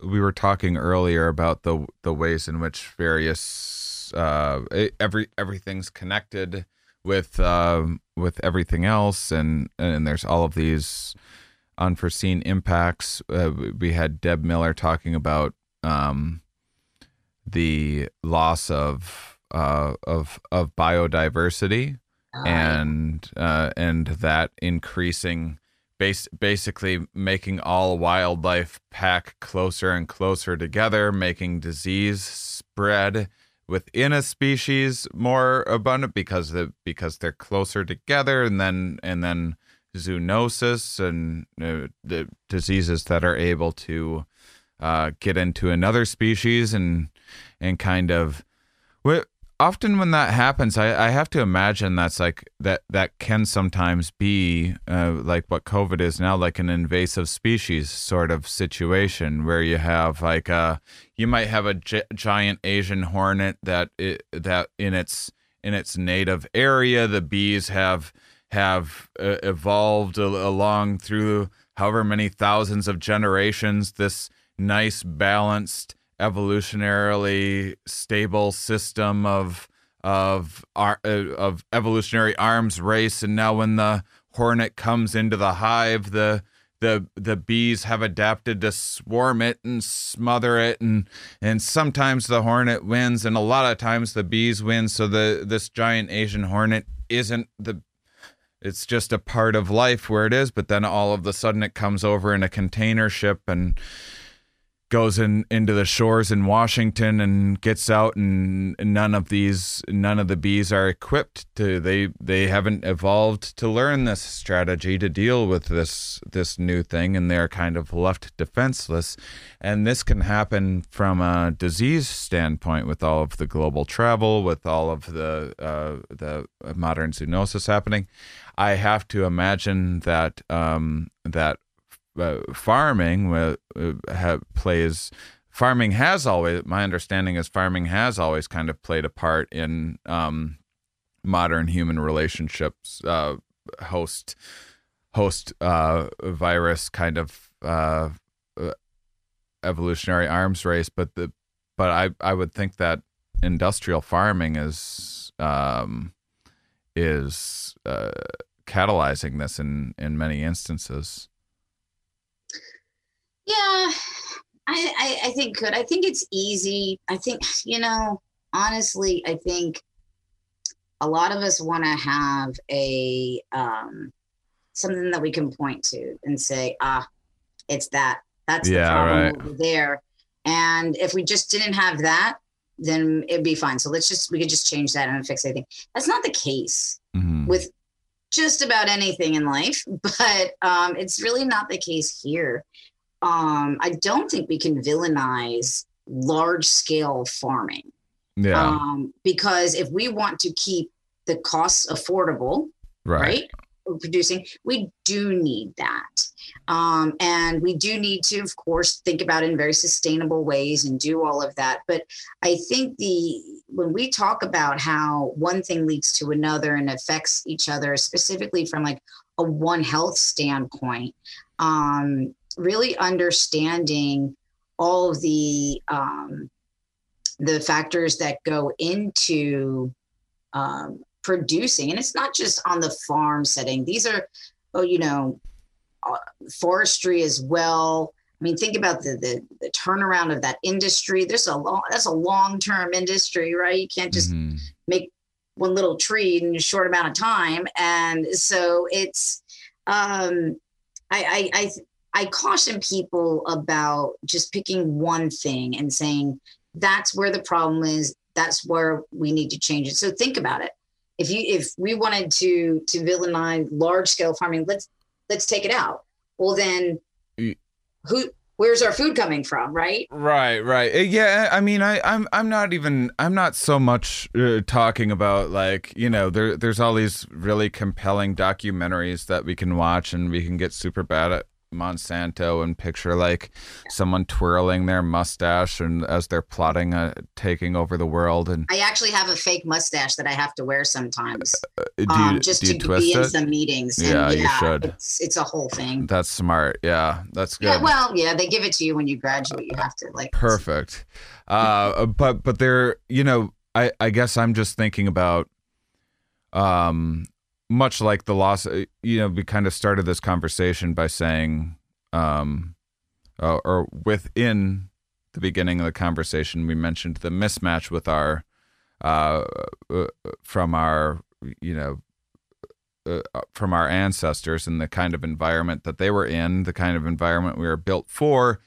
we were talking earlier about the the ways in which various uh every everything's connected with um with everything else and and there's all of these unforeseen impacts uh, we had Deb Miller talking about um the loss of uh of of biodiversity and uh, and that increasing base basically making all wildlife pack closer and closer together making disease spread within a species more abundant because the because they're closer together and then and then zoonosis and uh, the diseases that are able to uh, get into another species and and kind of often when that happens I, I have to imagine that's like that that can sometimes be uh, like what covid is now like an invasive species sort of situation where you have like a you might have a gi- giant asian hornet that i that in its in its native area the bees have have uh, evolved a- along through however many thousands of generations this nice balanced evolutionarily stable system of of uh, of evolutionary arms race and now when the hornet comes into the hive the the the bees have adapted to swarm it and smother it and and sometimes the hornet wins and a lot of times the bees win. So the this giant asian hornet isn't the it's just a part of life where it is but then all of a sudden it comes over in a container ship and goes in into the shores in Washington and gets out and none of these none of the bees are equipped to they they haven't evolved to learn this strategy to deal with this this new thing and they're kind of left defenseless. And this can happen from a disease standpoint with all of the global travel with all of the uh, the modern zoonosis happening. I have to imagine that um, that uh, farming uh, uh, ha- plays farming has always my understanding is farming has always kind of played a part in um, modern human relationships uh, host host uh, virus kind of evolutionary arms race but the but I I would think that industrial farming is um, is catalyzing this in in many instances. Yeah, I, I, I think could. I think it's easy. I think, you know, honestly, I think a lot of us want to have a um, something that we can point to and say, ah, it's that. That's the problem right. over there. And if we just didn't have that, then it'd be fine. So let's just we could just change that and fix anything. That's not the case Mhm. with just about anything in life, but um, it's really not the case here. Um, I don't think we can villainize large scale farming Yeah, um, because if we want to keep the costs affordable, right. right? Producing, we do need that. Um, and we do need to, of course, think about it in very sustainable ways and do all of that. But I think the when we talk about how one thing leads to another and affects each other, specifically from like a one health standpoint, um, really understanding all of the um, the factors that go into um, producing, and it's not just on the farm setting. These are, oh, you know, uh, forestry as well. I mean, think about the, the the turnaround of that industry. There's a long that's a long term industry, right? You can't just Mhm. make one little tree in a short amount of time. And so it's, um, I, I, I, I caution people about just picking one thing and saying that's where the problem is. That's where we need to change it. So think about it. If you if we wanted to to villainize large scale farming, let's let's take it out. Well, then who where's our food coming from right right right Uh, yeah i mean i i'm i'm not even i'm not so much uh, talking about like you know there there's all these really compelling documentaries that we can watch and we can get super bad at Monsanto and picture like someone twirling their mustache and as they're plotting uh, taking over the world and I actually have a fake mustache that I have to wear sometimes uh, do you, um, just to be in some meetings and Yeah, you should. it's, it's a whole thing That's smart. Yeah, that's good. yeah well yeah they give it to you when you graduate you have to like Perfect. Uh, but but there, you know, I I guess I'm just thinking about, um, much like the loss. uh, You know, we kind of started this conversation by saying, um, uh, or within the beginning of the conversation, we mentioned the mismatch with our, uh, uh from our, you know. Uh, from our ancestors and the kind of environment that they were in, the kind of environment we were built for,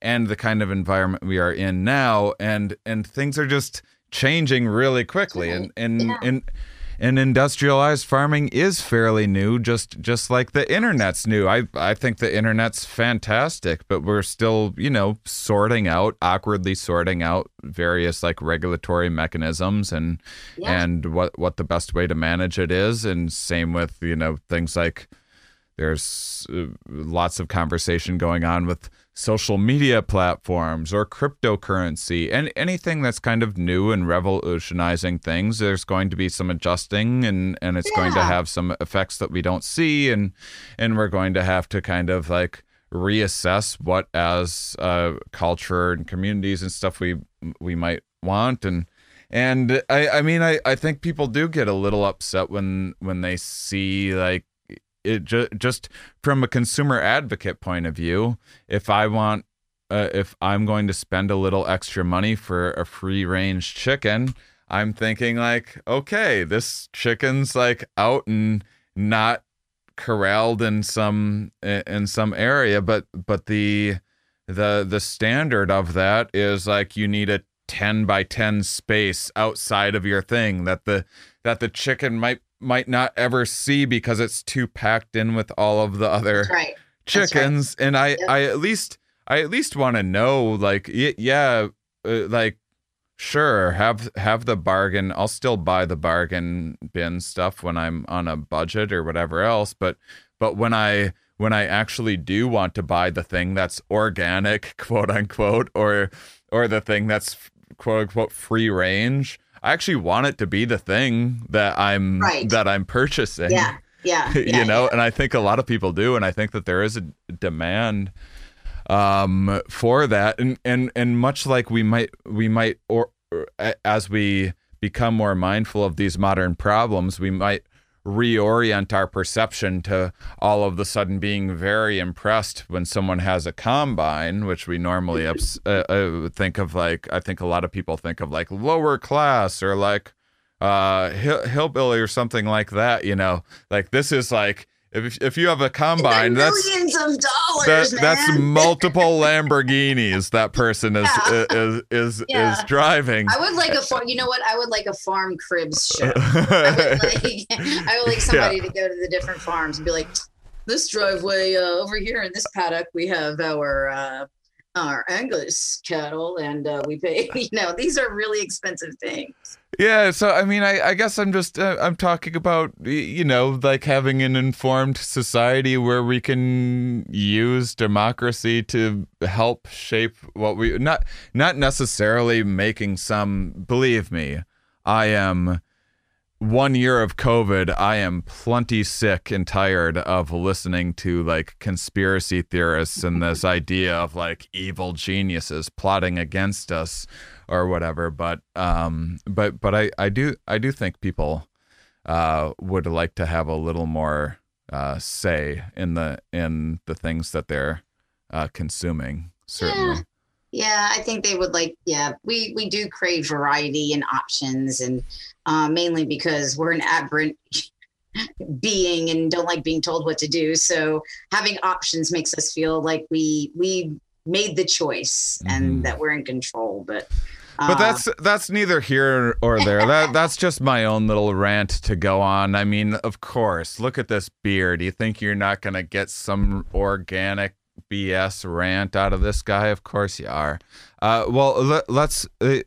and the kind of environment we are in now and and things are just changing really quickly and and Yeah. and and industrialized farming is fairly new just just like the internet's new i i think the internet's fantastic but we're still you know sorting out awkwardly sorting out various like regulatory mechanisms and Yeah. and what what the best way to manage it is and same with you know things like there's uh, lots of conversation going on with social media platforms or cryptocurrency and anything that's kind of new and revolutionizing things there's going to be some adjusting and and it's going to have some effects that we don't see and and we're going to have to kind of like reassess what as uh, culture and communities and stuff we we might want and and I, I mean I, I think people do get a little upset when when they see like it ju- just from a consumer advocate point of view if I want uh, if I'm going to spend a little extra money for a free range chicken I'm thinking like okay this chicken's like out and not corralled in some in some area but but the the the standard of that is like you need a 10 by 10 space outside of your thing that the that the chicken might might not ever see because it's too packed in with all of the other right That's right. chickens and i Yep. i at least i at least want to know like yeah uh, like sure have have the bargain i'll still buy the bargain bin stuff when i'm on a budget or whatever else but but when i when i actually do want to buy the thing that's organic quote unquote or or the thing that's quote unquote free range i actually want it to be the thing that i'm Right. that i'm purchasing yeah. Yeah, yeah you know and i think a lot of people do and i think that there is a demand um for that. And and and much like we might we might or, or as we become more mindful of these modern problems we might reorient our perception to all of the sudden being very impressed when someone has a combine which we normally ups, uh, uh, think of like i think a lot of people think of like lower class or like uh hill, hillbilly or something like that you know? Like this is like if if you have a combine that's millions of dollars that, man. that's multiple Lamborghinis that person is Yeah. is is Yeah. is driving. I would like a farm. You know what? I would like a farm cribs show. I would like, I would like somebody to go to the different farms and be like, this driveway uh, over here in this paddock, we have our uh, our Angus cattle, and uh, we pay. You know, these are really expensive things. Yeah, so I mean, I, I guess I'm just uh, I'm talking about you know like having an informed society where we can use democracy to help shape what we not not necessarily making some. Believe me, I am. one year of COVID, I am plenty sick and tired of listening to like conspiracy theorists and this idea of like evil geniuses plotting against us or whatever. But um, but but I I do I do think people uh would like to have a little more uh say in the in the things that they're uh consuming certainly. Yeah, I think they would like. Yeah, we we do crave variety and options, and uh, mainly because we're an aberrant being and don't like being told what to do. So having options makes us feel like we we made the choice Mhm. and that we're in control. But But uh, that's that's neither here or there. That that's just my own little rant to go on. I mean, of course, look at this beer. Do you think you're not gonna get some organic BS rant out of this guy? Of course you are. Uh, well, let, let's uh,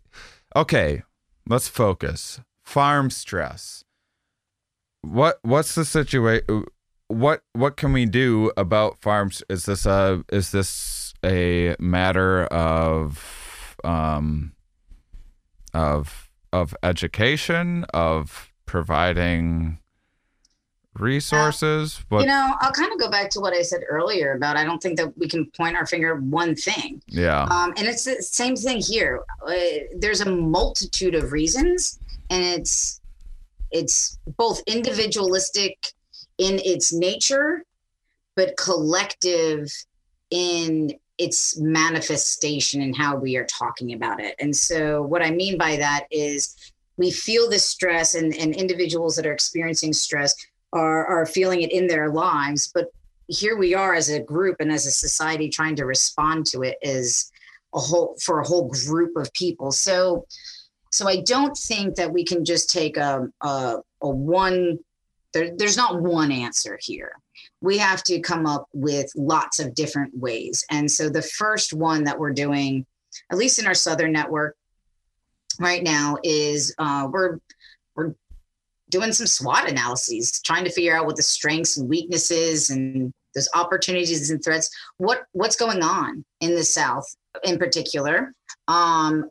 okay. Let's focus. Farm stress. What what's the situation? What what can we do about farms? Is this a is this a matter of um of of education of providing resources but you know, I'll kind of go back to what I said earlier about I don't think that we can point our finger at one thing. yeah Um, and it's the same thing here. Uh, there's a multitude of reasons, and it's it's both individualistic in its nature, but collective in its manifestation and how we are talking about it. And so, what I mean by that is we feel this stress, and, and individuals that are experiencing stress are, are feeling it in their lives. But here we are as a group and as a society trying to respond to it is a whole for a whole group of people. So, so I don't think that we can just take a a, a one. There, there's not one answer here. We have to come up with lots of different ways. And so the first one that we're doing, at least in our southern network, right now, is uh, we're we're doing some SWOT analyses, trying to figure out what the strengths and weaknesses and those opportunities and threats. What what's going on in the South in particular um,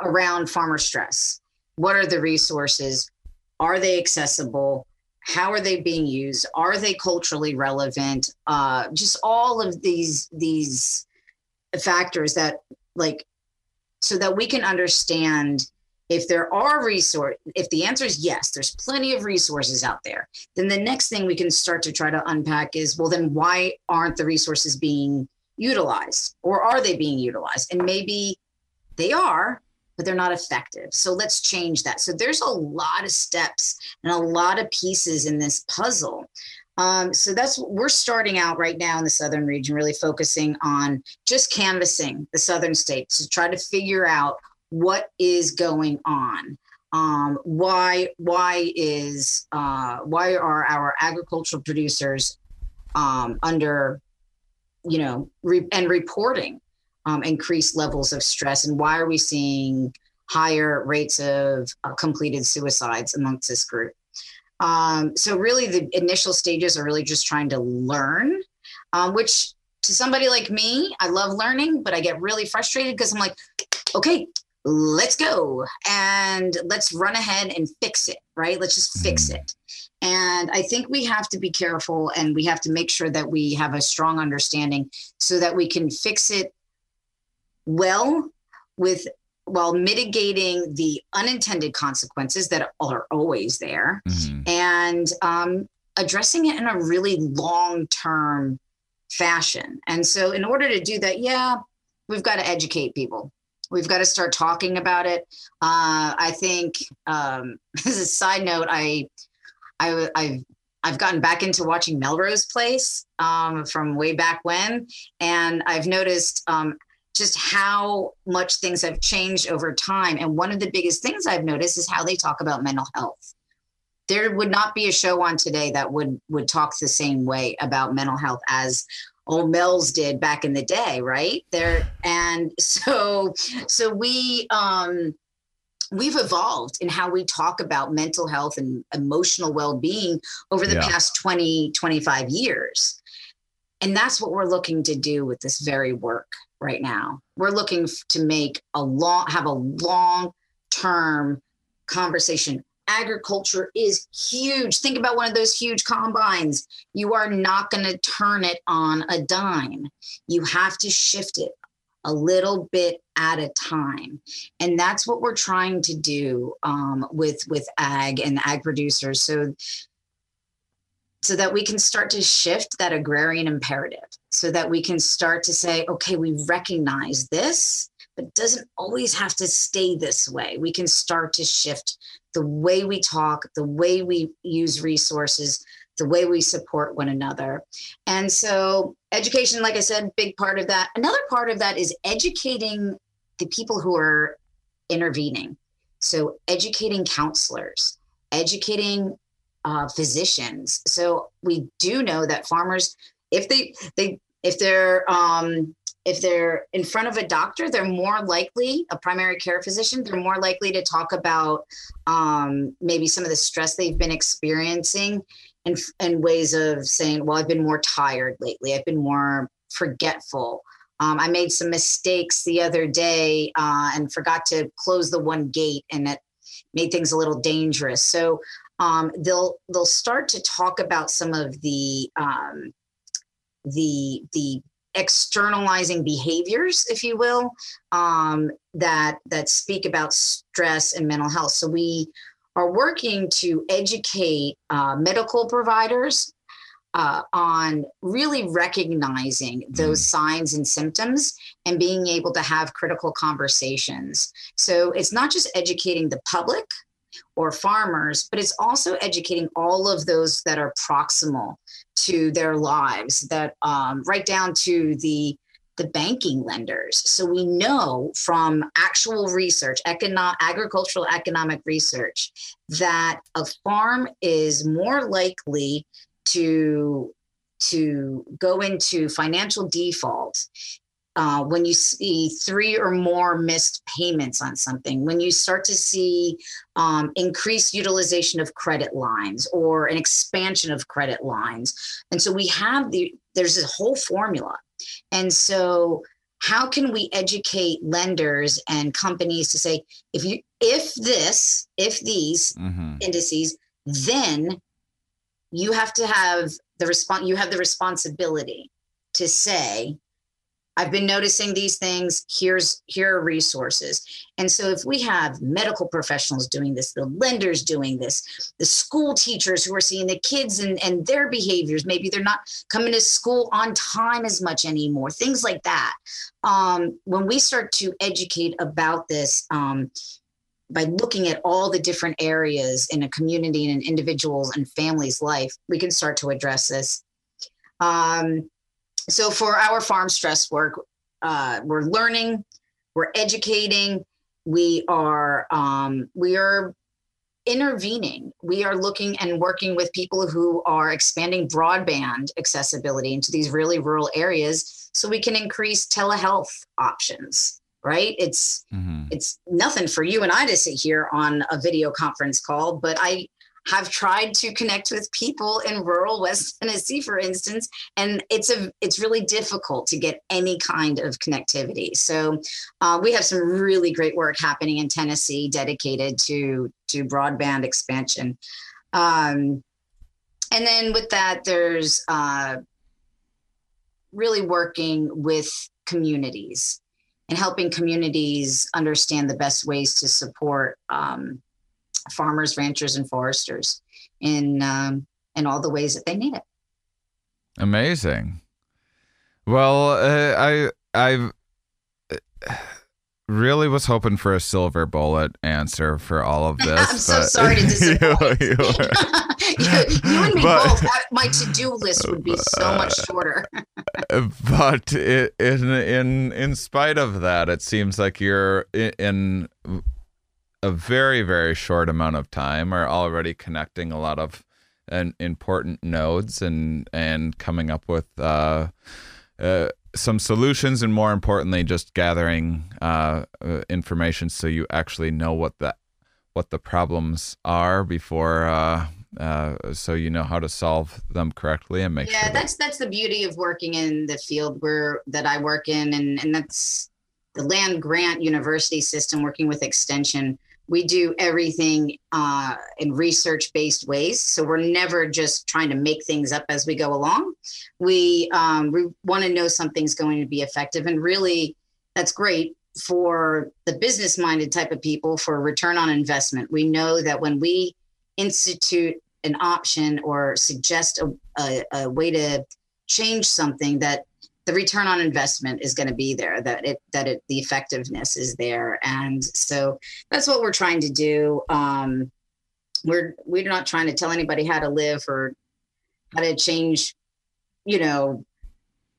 around farmer stress? What are the resources? Are they accessible? How are they being used? Are they culturally relevant? Uh, just all of these these factors that like so that we can understand if there are resource if the answer is yes there's plenty of resources out there then the next thing we can start to try to unpack is well then why aren't the resources being utilized or are they being utilized and maybe they are but they're not effective. So let's change that. So there's a lot of steps and a lot of pieces in this puzzle. Um, so that's we're starting out right now in the southern region really focusing on just canvassing the southern states to try to figure out what is going on. Um, why why is uh, why are our agricultural producers um, under you know re- and reporting um, increased levels of stress? And why are we seeing higher rates of uh, completed suicides amongst this group? Um, so really the initial stages are really just trying to learn um, which to somebody like me i love learning but i get really frustrated because i'm like okay let's go and let's run ahead and fix it right? Let's just fix Mhm. it. And i think we have to be careful and we have to make sure that we have a strong understanding so that we can fix it well with while mitigating the unintended consequences that are always there Mhm. and um, addressing it in a really long term fashion. And so, in order to do that, yeah, we've got to educate people. We've got to start talking about it. Uh, I think, um, as a side note, I, I, I've I've gotten back into watching Melrose Place um, from way back when, and I've noticed um, just how much things have changed over time. And one of the biggest things I've noticed is how they talk about mental health there would not be a show on today that would would talk the same way about mental health as old Mel's did back in the day, right? There and so so we um we've evolved in how we talk about mental health and emotional well-being over the Yeah. past 20 25 years. And that's what we're looking to do with this very work right now. We're looking to make a long have a long term conversation agriculture is huge. Think about one of those huge combines. You are not going to turn it on a dime. You have to shift it a little bit at a time, and that's what we're trying to do um, with with ag and ag producers. So so that we can start to shift that agrarian imperative so that we can start to say okay we recognize this but it doesn't always have to stay this way. We can start to shift the way we talk the way we use resources the way we support one another. And so education like i said big part of that. Another part of that is educating the people who are intervening. So educating counselors educating uh, physicians. So we do know that farmers, if they they if they're um, if they're in front of a doctor, they're more likely a primary care physician. They're more likely to talk about um, maybe some of the stress they've been experiencing, and and ways of saying, "Well, I've been more tired lately. I've been more forgetful." Um, I made some mistakes the other day uh, and forgot to close the one gate, and it made things a little dangerous. So um, they'll they'll start to talk about some of the um, the the externalizing behaviors, if you will, um, that that speak about stress and mental health. So we are working to educate uh, medical providers uh, on really recognizing those mm. signs and symptoms and being able to have critical conversations. So it's not just educating the public or farmers, but it's also educating all of those that are proximal to their lives, that um, right down to the the banking lenders. So we know from actual research, econo- agricultural economic research, that a farm is more likely to to go into financial default uh, when you see three or more missed payments on something, when you start to see um, increased utilization of credit lines or an expansion of credit lines. And so we have the, there's a whole formula. And so how can we educate lenders and companies to say, if you, if this, if these mm-hmm. indices, then you have to have the response, you have the responsibility to say, I've been noticing these things. Here's here are resources. And so if we have medical professionals doing this, the lenders doing this, the school teachers who are seeing the kids and, and their behaviors, maybe they're not coming to school on time as much anymore, things like that. Um, when we start to educate about this, um, by looking at all the different areas in a community and an individual's and family's life, we can start to address this. Um, so for our farm stress work, uh, we're learning, we're educating, we are um, we are intervening. We are looking and working with people who are expanding broadband accessibility into these really rural areas so we can increase telehealth options right it's mm-hmm. it's nothing for you and i to sit here on a video conference call but i have tried to connect with people in rural West Tennessee, for instance, and it's a it's really difficult to get any kind of connectivity. So uh, we have some really great work happening in Tennessee dedicated to to broadband expansion. Um, and then with that, there's uh, really working with communities and helping communities understand the best ways to support um, farmers, ranchers, and foresters in um, in all the ways that they need it. Amazing. Well, uh, I I really was hoping for a silver bullet answer for all of this. I'm so sorry to disappoint. you, you, you, and me but, both. My to-do list would be so much shorter. but it, in in in spite of that, it seems like you're in a very very short amount of time are already connecting a lot of an important nodes and and coming up with uh, uh, some solutions and more importantly just gathering uh, uh information so you actually know what the what the problems are before uh, uh, so you know how to solve them correctly and make yeah sure that's that's the beauty of working in the field where that i work in and and that's the land grant university system working with extension we do everything uh, in research based ways. So we're never just trying to make things up as we go along. We, um, we want to know something's going to be effective. And really, that's great for the business minded type of people for return on investment. We know that when we institute an option or suggest a, a, a way to change something that the return on investment is going to be there that it that it the effectiveness is there. And so that's what we're trying to do. Um we're we're not trying to tell anybody how to live or how to change you know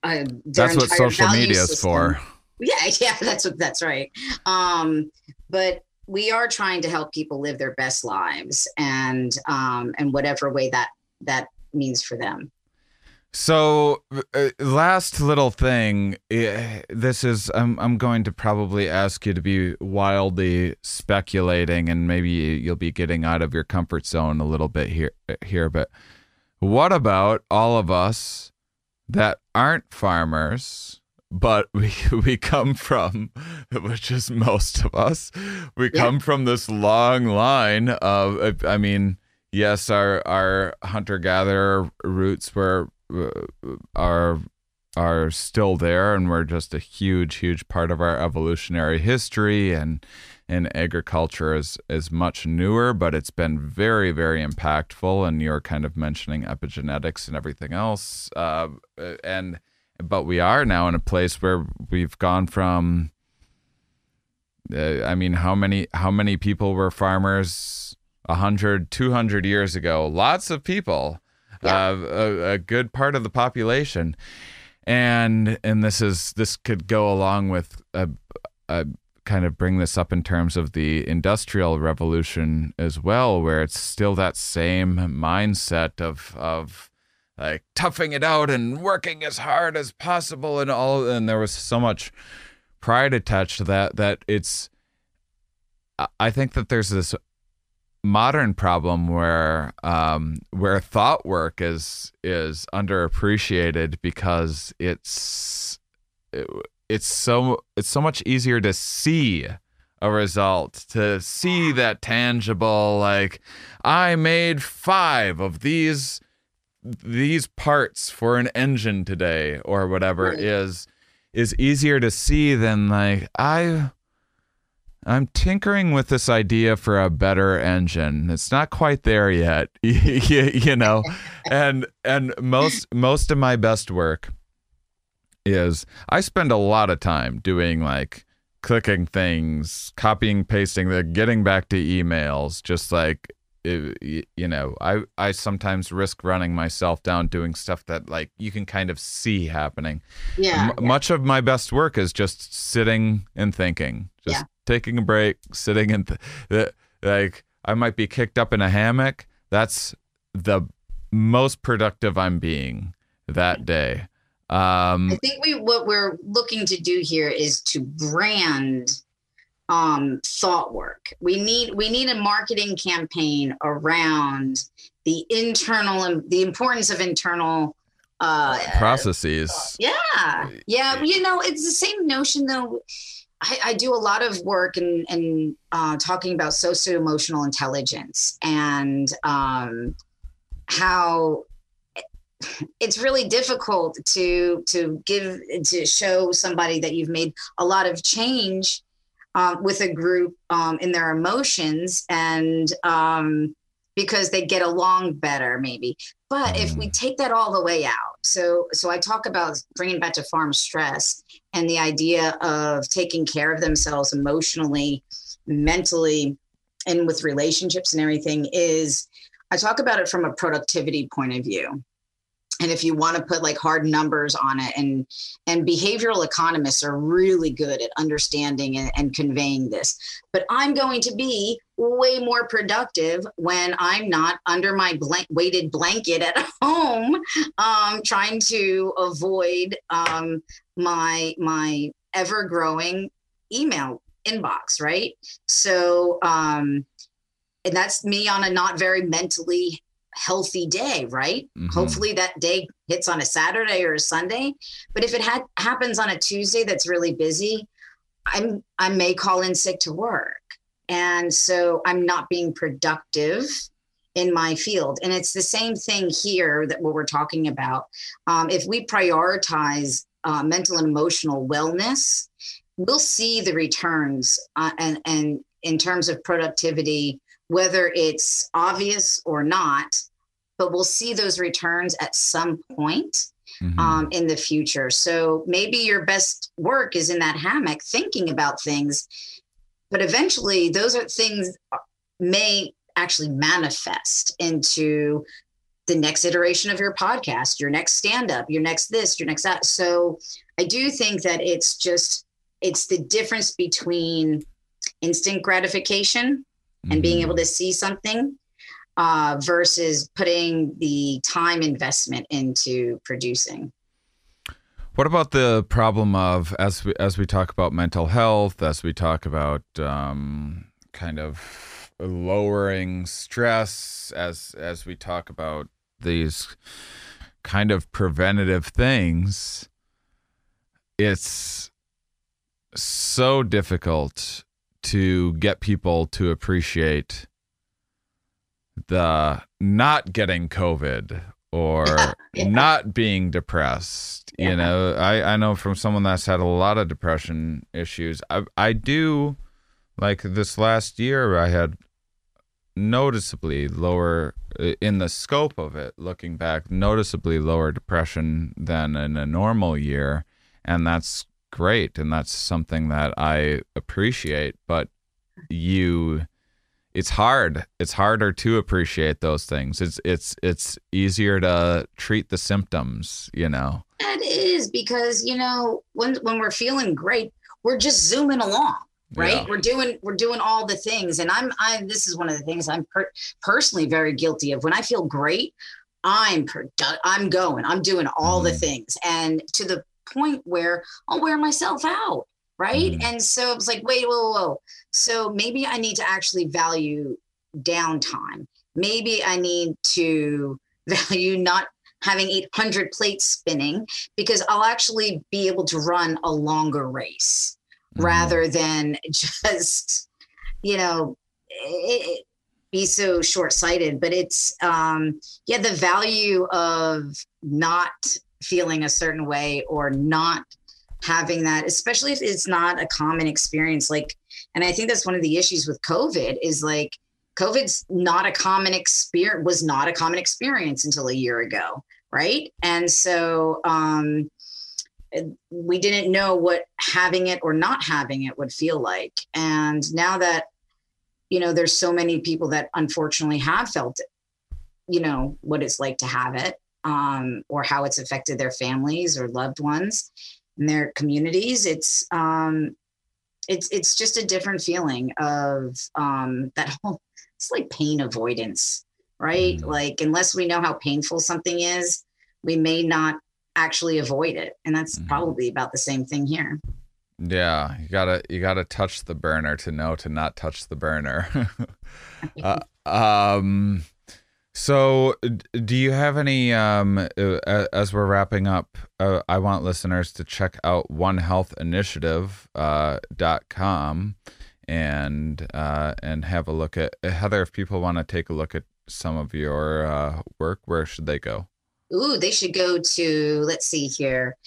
uh, that's what social media is for. Yeah yeah that's what that's right. Um but we are trying to help people live their best lives and um and whatever way that that means for them so, uh, last little thing. This is I'm I'm going to probably ask you to be wildly speculating, and maybe you'll be getting out of your comfort zone a little bit here. Here, but what about all of us that aren't farmers? But we we come from, which is most of us. We yeah. come from this long line of. I mean, yes, our our hunter gatherer roots were are are still there and we're just a huge huge part of our evolutionary history and and agriculture is is much newer but it's been very very impactful and you're kind of mentioning epigenetics and everything else uh, and but we are now in a place where we've gone from uh, i mean how many how many people were farmers 100 200 years ago? Lots of people yeah. uh, a, a, good part of the population. And and this is this could go along with a, a kind of bring this up in terms of the industrial revolution as well, where it's still that same mindset of of like toughing it out and working as hard as possible and all and there was so much pride attached to that that it's I think that there's this modern problem where um, where thought work is is underappreciated because it's it, it's so it's so much easier to see a result to see that tangible like I made 5 of these these parts for an engine today or whatever right. is is easier to see than like I I'm tinkering with this idea for a better engine. It's not quite there yet, you know. and and most most of my best work is I spend a lot of time doing like clicking things, copying, pasting, the getting back to emails, just like you know, I I sometimes risk running myself down doing stuff that like you can kind of see happening. Yeah, M- yeah. Much of my best work is just sitting and thinking, just yeah taking a break, sitting in, th- like I might be kicked up in a hammock. That's the most productive I'm being that day. Um, I think we what we're looking to do here is to brand um, thought work. We need we need a marketing campaign around the internal and the importance of internal uh, processes. Yeah, yeah. You know, it's the same notion though I, I, do a lot of work in, in, uh, talking about socio emotional intelligence and um, how it's really difficult to to give to show somebody that you've made a lot of change um, with a group um, in their emotions and um, because they get along better maybe but if we mm. take that all the way out so so i talk about bringing back to farm stress and the idea of taking care of themselves emotionally mentally and with relationships and everything is i talk about it from a productivity point of view and if you want to put like hard numbers on it and and behavioral economists are really good at understanding and, and conveying this but i'm going to be way more productive when i'm not under my blank, weighted blanket at home um, trying to avoid um, my my ever growing email inbox right so um, and that's me on a not very mentally healthy day, right? Mm-hmm. Hopefully that day hits on a Saturday or a Sunday. But if it had happens on a Tuesday that's really busy, I'm I may call in sick to work. And so I'm not being productive in my field. And it's the same thing here that what we're talking about. Um, if we prioritize uh, mental and emotional wellness, we'll see the returns uh, and, and in terms of productivity whether it's obvious or not but we'll see those returns at some point Mhm. um, in the future. So maybe your best work is in that hammock thinking about things, but eventually those are things may actually manifest into the next iteration of your podcast, your next stand up, your next this, your next that. So I do think that it's just it's the difference between instant gratification and being Mhm. able to see something uh, versus putting the time investment into producing. What about the problem of as we as we talk about mental health, as we talk about um, kind of lowering stress, as as we talk about these kind of preventative things, it's so difficult to get people to appreciate the not getting COVID or Yeah. not being depressed. Yeah. You know, I, I know from someone that's had a lot of depression issues. I I do like this last year I had noticeably lower uh, in the scope of it looking back noticeably lower depression than in a normal year and that's great and that's something that I appreciate but you it's hard it's harder to appreciate those things it's it's it's easier to treat the symptoms you know That is because you know when when we're feeling great, we're just zooming along, right? Yeah. We're doing we're doing all the things, and I'm I this is one of the things I'm per- personally very guilty of. When I feel great, I'm produ- I'm going, I'm doing all the Mhm. things, and to the point where I'll wear myself out, right? Mhm. And so it's like, wait, whoa, whoa, whoa. So maybe I need to actually value downtime. Maybe I need to value not having 800 plates spinning because I'll actually be able to run a longer race Mhm. rather than just, you know, it, it- be so short sighted. But it's, um, yeah, the value of not feeling a certain way or not having that, especially if it's not a common experience. Like, and I think that's one of the issues with COVID is like, COVID's not a common experience, was not a common experience until a year ago, right? And so um, we didn't know what having it or not having it would feel like. And now that, you know, there's so many people that unfortunately have felt it, you know, what it's like to have it um, or how it's affected their families or loved ones and their communities. It's, um, it's, it's just a different feeling of um, that whole it's like pain avoidance, right? Mhm. Like unless we know how painful something is, we may not actually avoid it. And that's Mhm. probably about the same thing here. Yeah, you gotta you gotta touch the burner to know to not touch the burner. uh, um, so do you have any um uh, as we're wrapping up? Uh, I want listeners to check out OneHealthInitiative uh, dot com and uh, and have a look at Heather. If people want to take a look at some of your uh, work, where should they go? Ooh, they should go to, let's see here,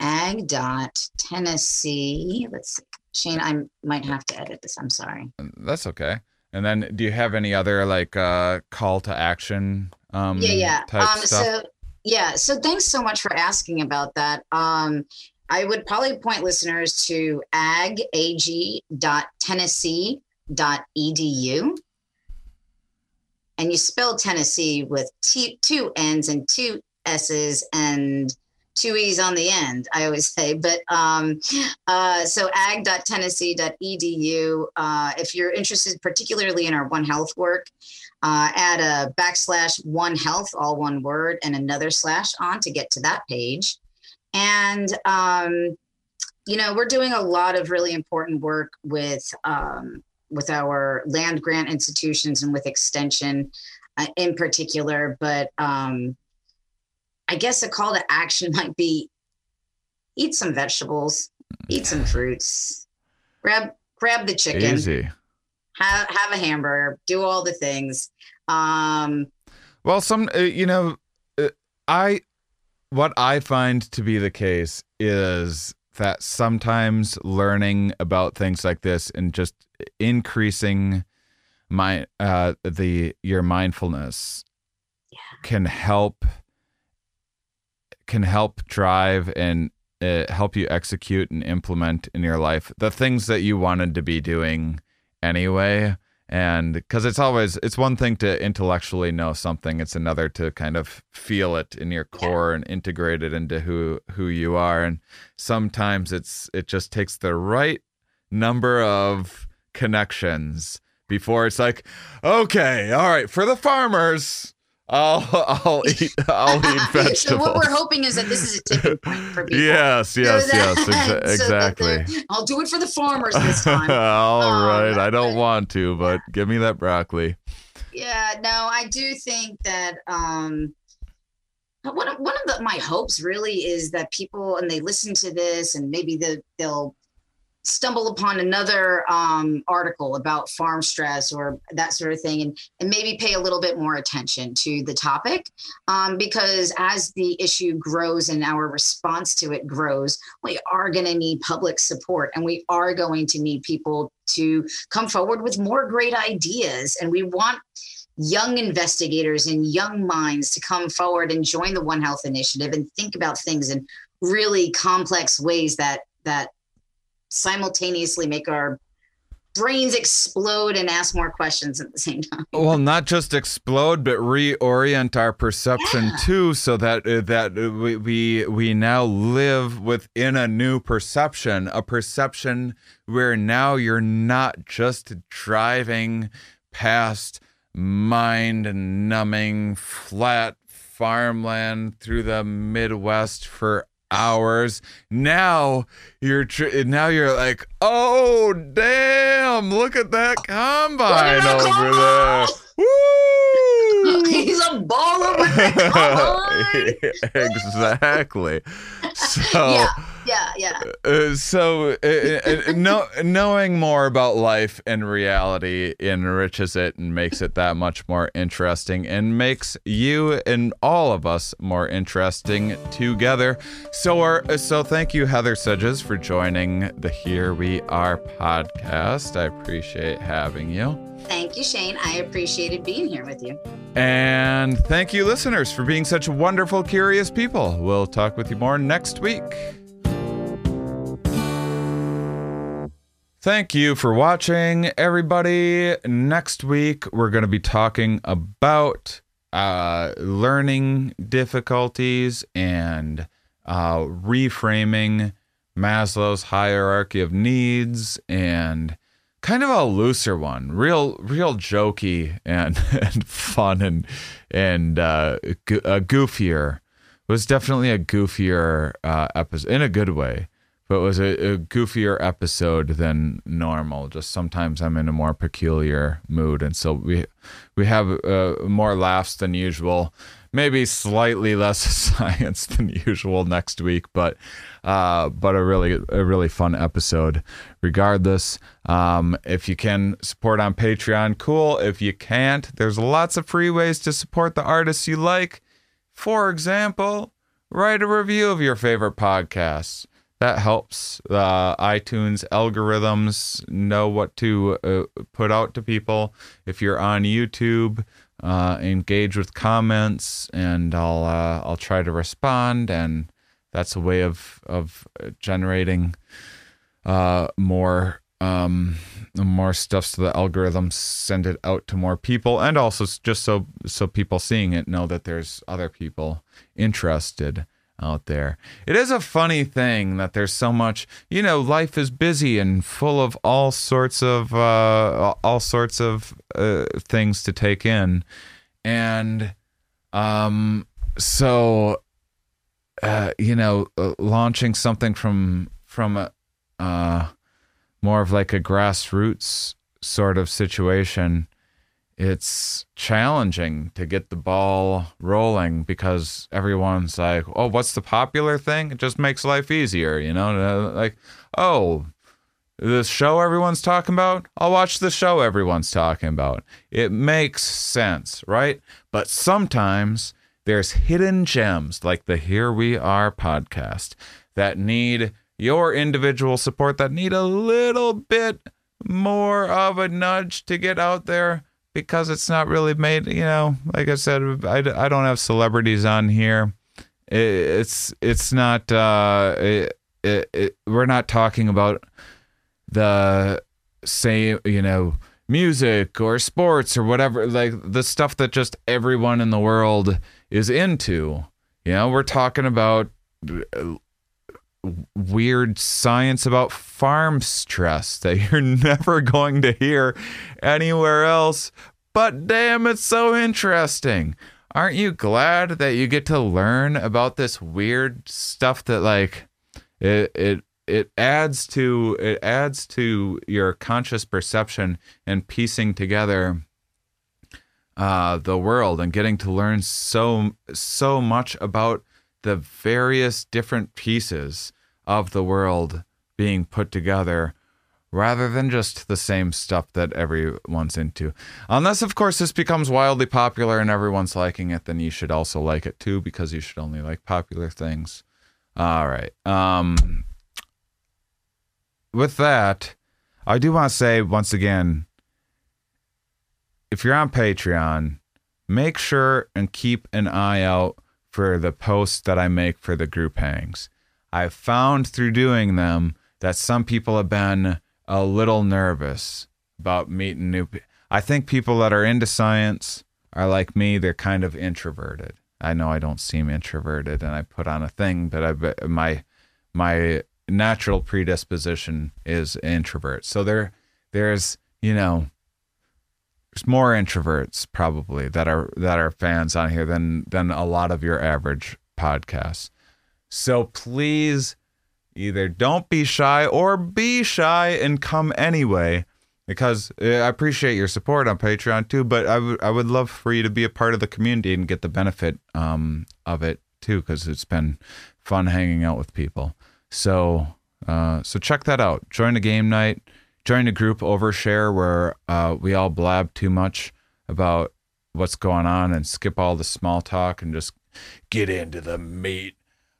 ag dot Tennessee. Let's see. Shane, I might have to edit this. I'm sorry. That's okay. And then, do you have any other like uh, call to action? Um, yeah, yeah. Type Um, stuff? so yeah, so thanks so much for asking about that. Um, I would probably point listeners to agag.tennessee.edu. And you spell Tennessee with t- two N's and two S's and two E's on the end, I always say. But um, uh, so ag.tennessee.edu, uh, if you're interested particularly in our One Health work, uh, add a backslash one health, all one word, and another slash on to get to that page. And, um, you know, we're doing a lot of really important work with, um, with our land grant institutions and with extension uh, in particular. But um, I guess a call to action might be eat some vegetables, eat some fruits, grab grab the chicken Easy. have have a hamburger, do all the things. Um, Well, some uh, you know, uh, I what I find to be the case is that sometimes learning about things like this and just increasing my uh the your mindfulness can help can help drive and uh, help you execute and implement in your life the things that you wanted to be doing anyway. And because it's always it's one thing to intellectually know something it's another to kind of feel it in your core and integrate it into who who you are. And sometimes it's it just takes the right number of connections before it's like okay all right for the farmers I'll I'll eat I'll eat vegetables. so what we're hoping is that this is a tipping point for people. Yes, So yes, that- yes, exa- so exactly. I'll do it for the farmers this time. All Um, right, I don't but- want to, but give me that broccoli. Yeah, no, I do think that um one of, one of the, my hopes really is that people and they listen to this and maybe the, they'll stumble upon another um, article about farm stress or that sort of thing and, and maybe pay a little bit more attention to the topic um, because as the issue grows and our response to it grows we are going to need public support and we are going to need people to come forward with more great ideas. And we want young investigators and young minds to come forward and join the one health initiative and think about things in really complex ways that that simultaneously make our brains explode and ask more questions at the same time Well, not just explode, but reorient our perception Yeah. too, so that uh, that uh, we, we we now live within a new perception, a perception where now you're not just driving past mind-numbing flat farmland through the Midwest for hours. Now you're tr- now you're like, oh damn! Look at that combine that over combine! there. Woo! he's a baller with the combine. exactly. So, yeah yeah yeah uh, so uh, uh, know, knowing more about life and reality enriches it and makes it that much more interesting and makes you and all of us more interesting together. So, our, so thank you, Heather Sedges, for joining the Here We Are podcast. I appreciate having you. thank you shane i appreciated being here with you And thank you, listeners, for being such wonderful, curious people. We'll talk with you more next week. Thank you for watching, everybody. Next week, we're going to be talking about uh, learning difficulties and uh, reframing Maslow's hierarchy of needs and kind of a looser one, real, real jokey and, and fun and and uh, go- uh, goofier. It was definitely a goofier uh, episode in a good way, but it was a, a goofier episode than normal. Just sometimes I'm in a more peculiar mood, and so we we have uh, more laughs than usual. Maybe slightly less science than usual next week, but uh, but a really a really fun episode. Regardless, um, if you can support on Patreon, cool. If you can't, there's lots of free ways to support the artists you like. For example, write a review of your favorite podcasts. That helps uh, iTunes algorithms know what to uh, put out to people. If you're on YouTube, uh, engage with comments, and I'll uh, I'll try to respond. And that's a way of of generating uh, more um, more stuff so the algorithms send it out to more people, and also just so so people seeing it know that there's other people interested out there. It is a funny thing that there's so much, you know, life is busy and full of all sorts of uh, all sorts of uh, things to take in, and um, so uh, you know, uh, launching something from from a uh, more of like a grassroots sort of situation, it's challenging to get the ball rolling because everyone's like, "Oh, what's the popular thing?" It just makes life easier, you know. Uh, Like, oh, this show everyone's talking about, I'll watch the show everyone's talking about. It makes sense, right? But sometimes there's hidden gems like the Here We Are podcast that need your individual support, that need a little bit more of a nudge to get out there because it's not really made. You know, like I said, I, I don't have celebrities on here. It, it's it's not. Uh, it, it, it, we're not talking about the same. You know music or sports or whatever, like the stuff that just everyone in the world is into. You know, we're talking about uh, weird science about farm stress that you're never going to hear anywhere else. But damn, it's so interesting. Aren't you glad that you get to learn about this weird stuff that like it it it adds to it adds to your conscious perception and piecing together uh, the world and getting to learn so so much about the various different pieces of the world being put together rather than just the same stuff that everyone's into. Unless, of course, this becomes wildly popular and everyone's liking it, then you should also like it too because you should only like popular things. All right. Um, with that, I do want to say once again if you're on Patreon, make sure and keep an eye out for the posts that I make for the group hangs. I've found through doing them that some people have been a little nervous about meeting new people. I think people that are into science are like me, they're kind of introverted. I know I don't seem introverted and I put on a thing, but I my my natural predisposition is introvert. So there there's, you know, there's more introverts probably that are that are fans on here than than a lot of your average podcasts. So please either don't be shy or be shy and come anyway because I appreciate your support on Patreon too, but I would I would love for you to be a part of the community and get the benefit um, of it too because it's been fun hanging out with people. So uh, so check that out. Join a game night. Join a group overshare where uh, we all blab too much about what's going on and skip all the small talk and just get into the meat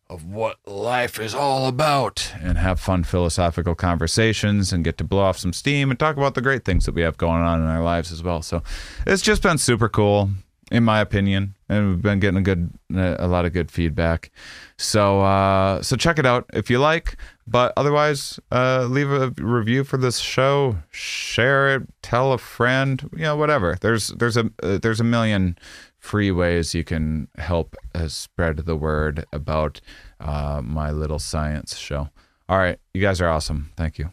of what life is all about and have fun philosophical conversations and get to blow off some steam and talk about the great things that we have going on in our lives as well. So it's just been super cool in my opinion, and we've been getting a good, a lot of good feedback. So, uh, so check it out if you like. But otherwise, uh, leave a review for this show, share it, tell a friend, you know, whatever. There's, there's a, uh, there's a million free ways you can help uh, spread the word about uh, my little science show. All right, you guys are awesome. Thank you.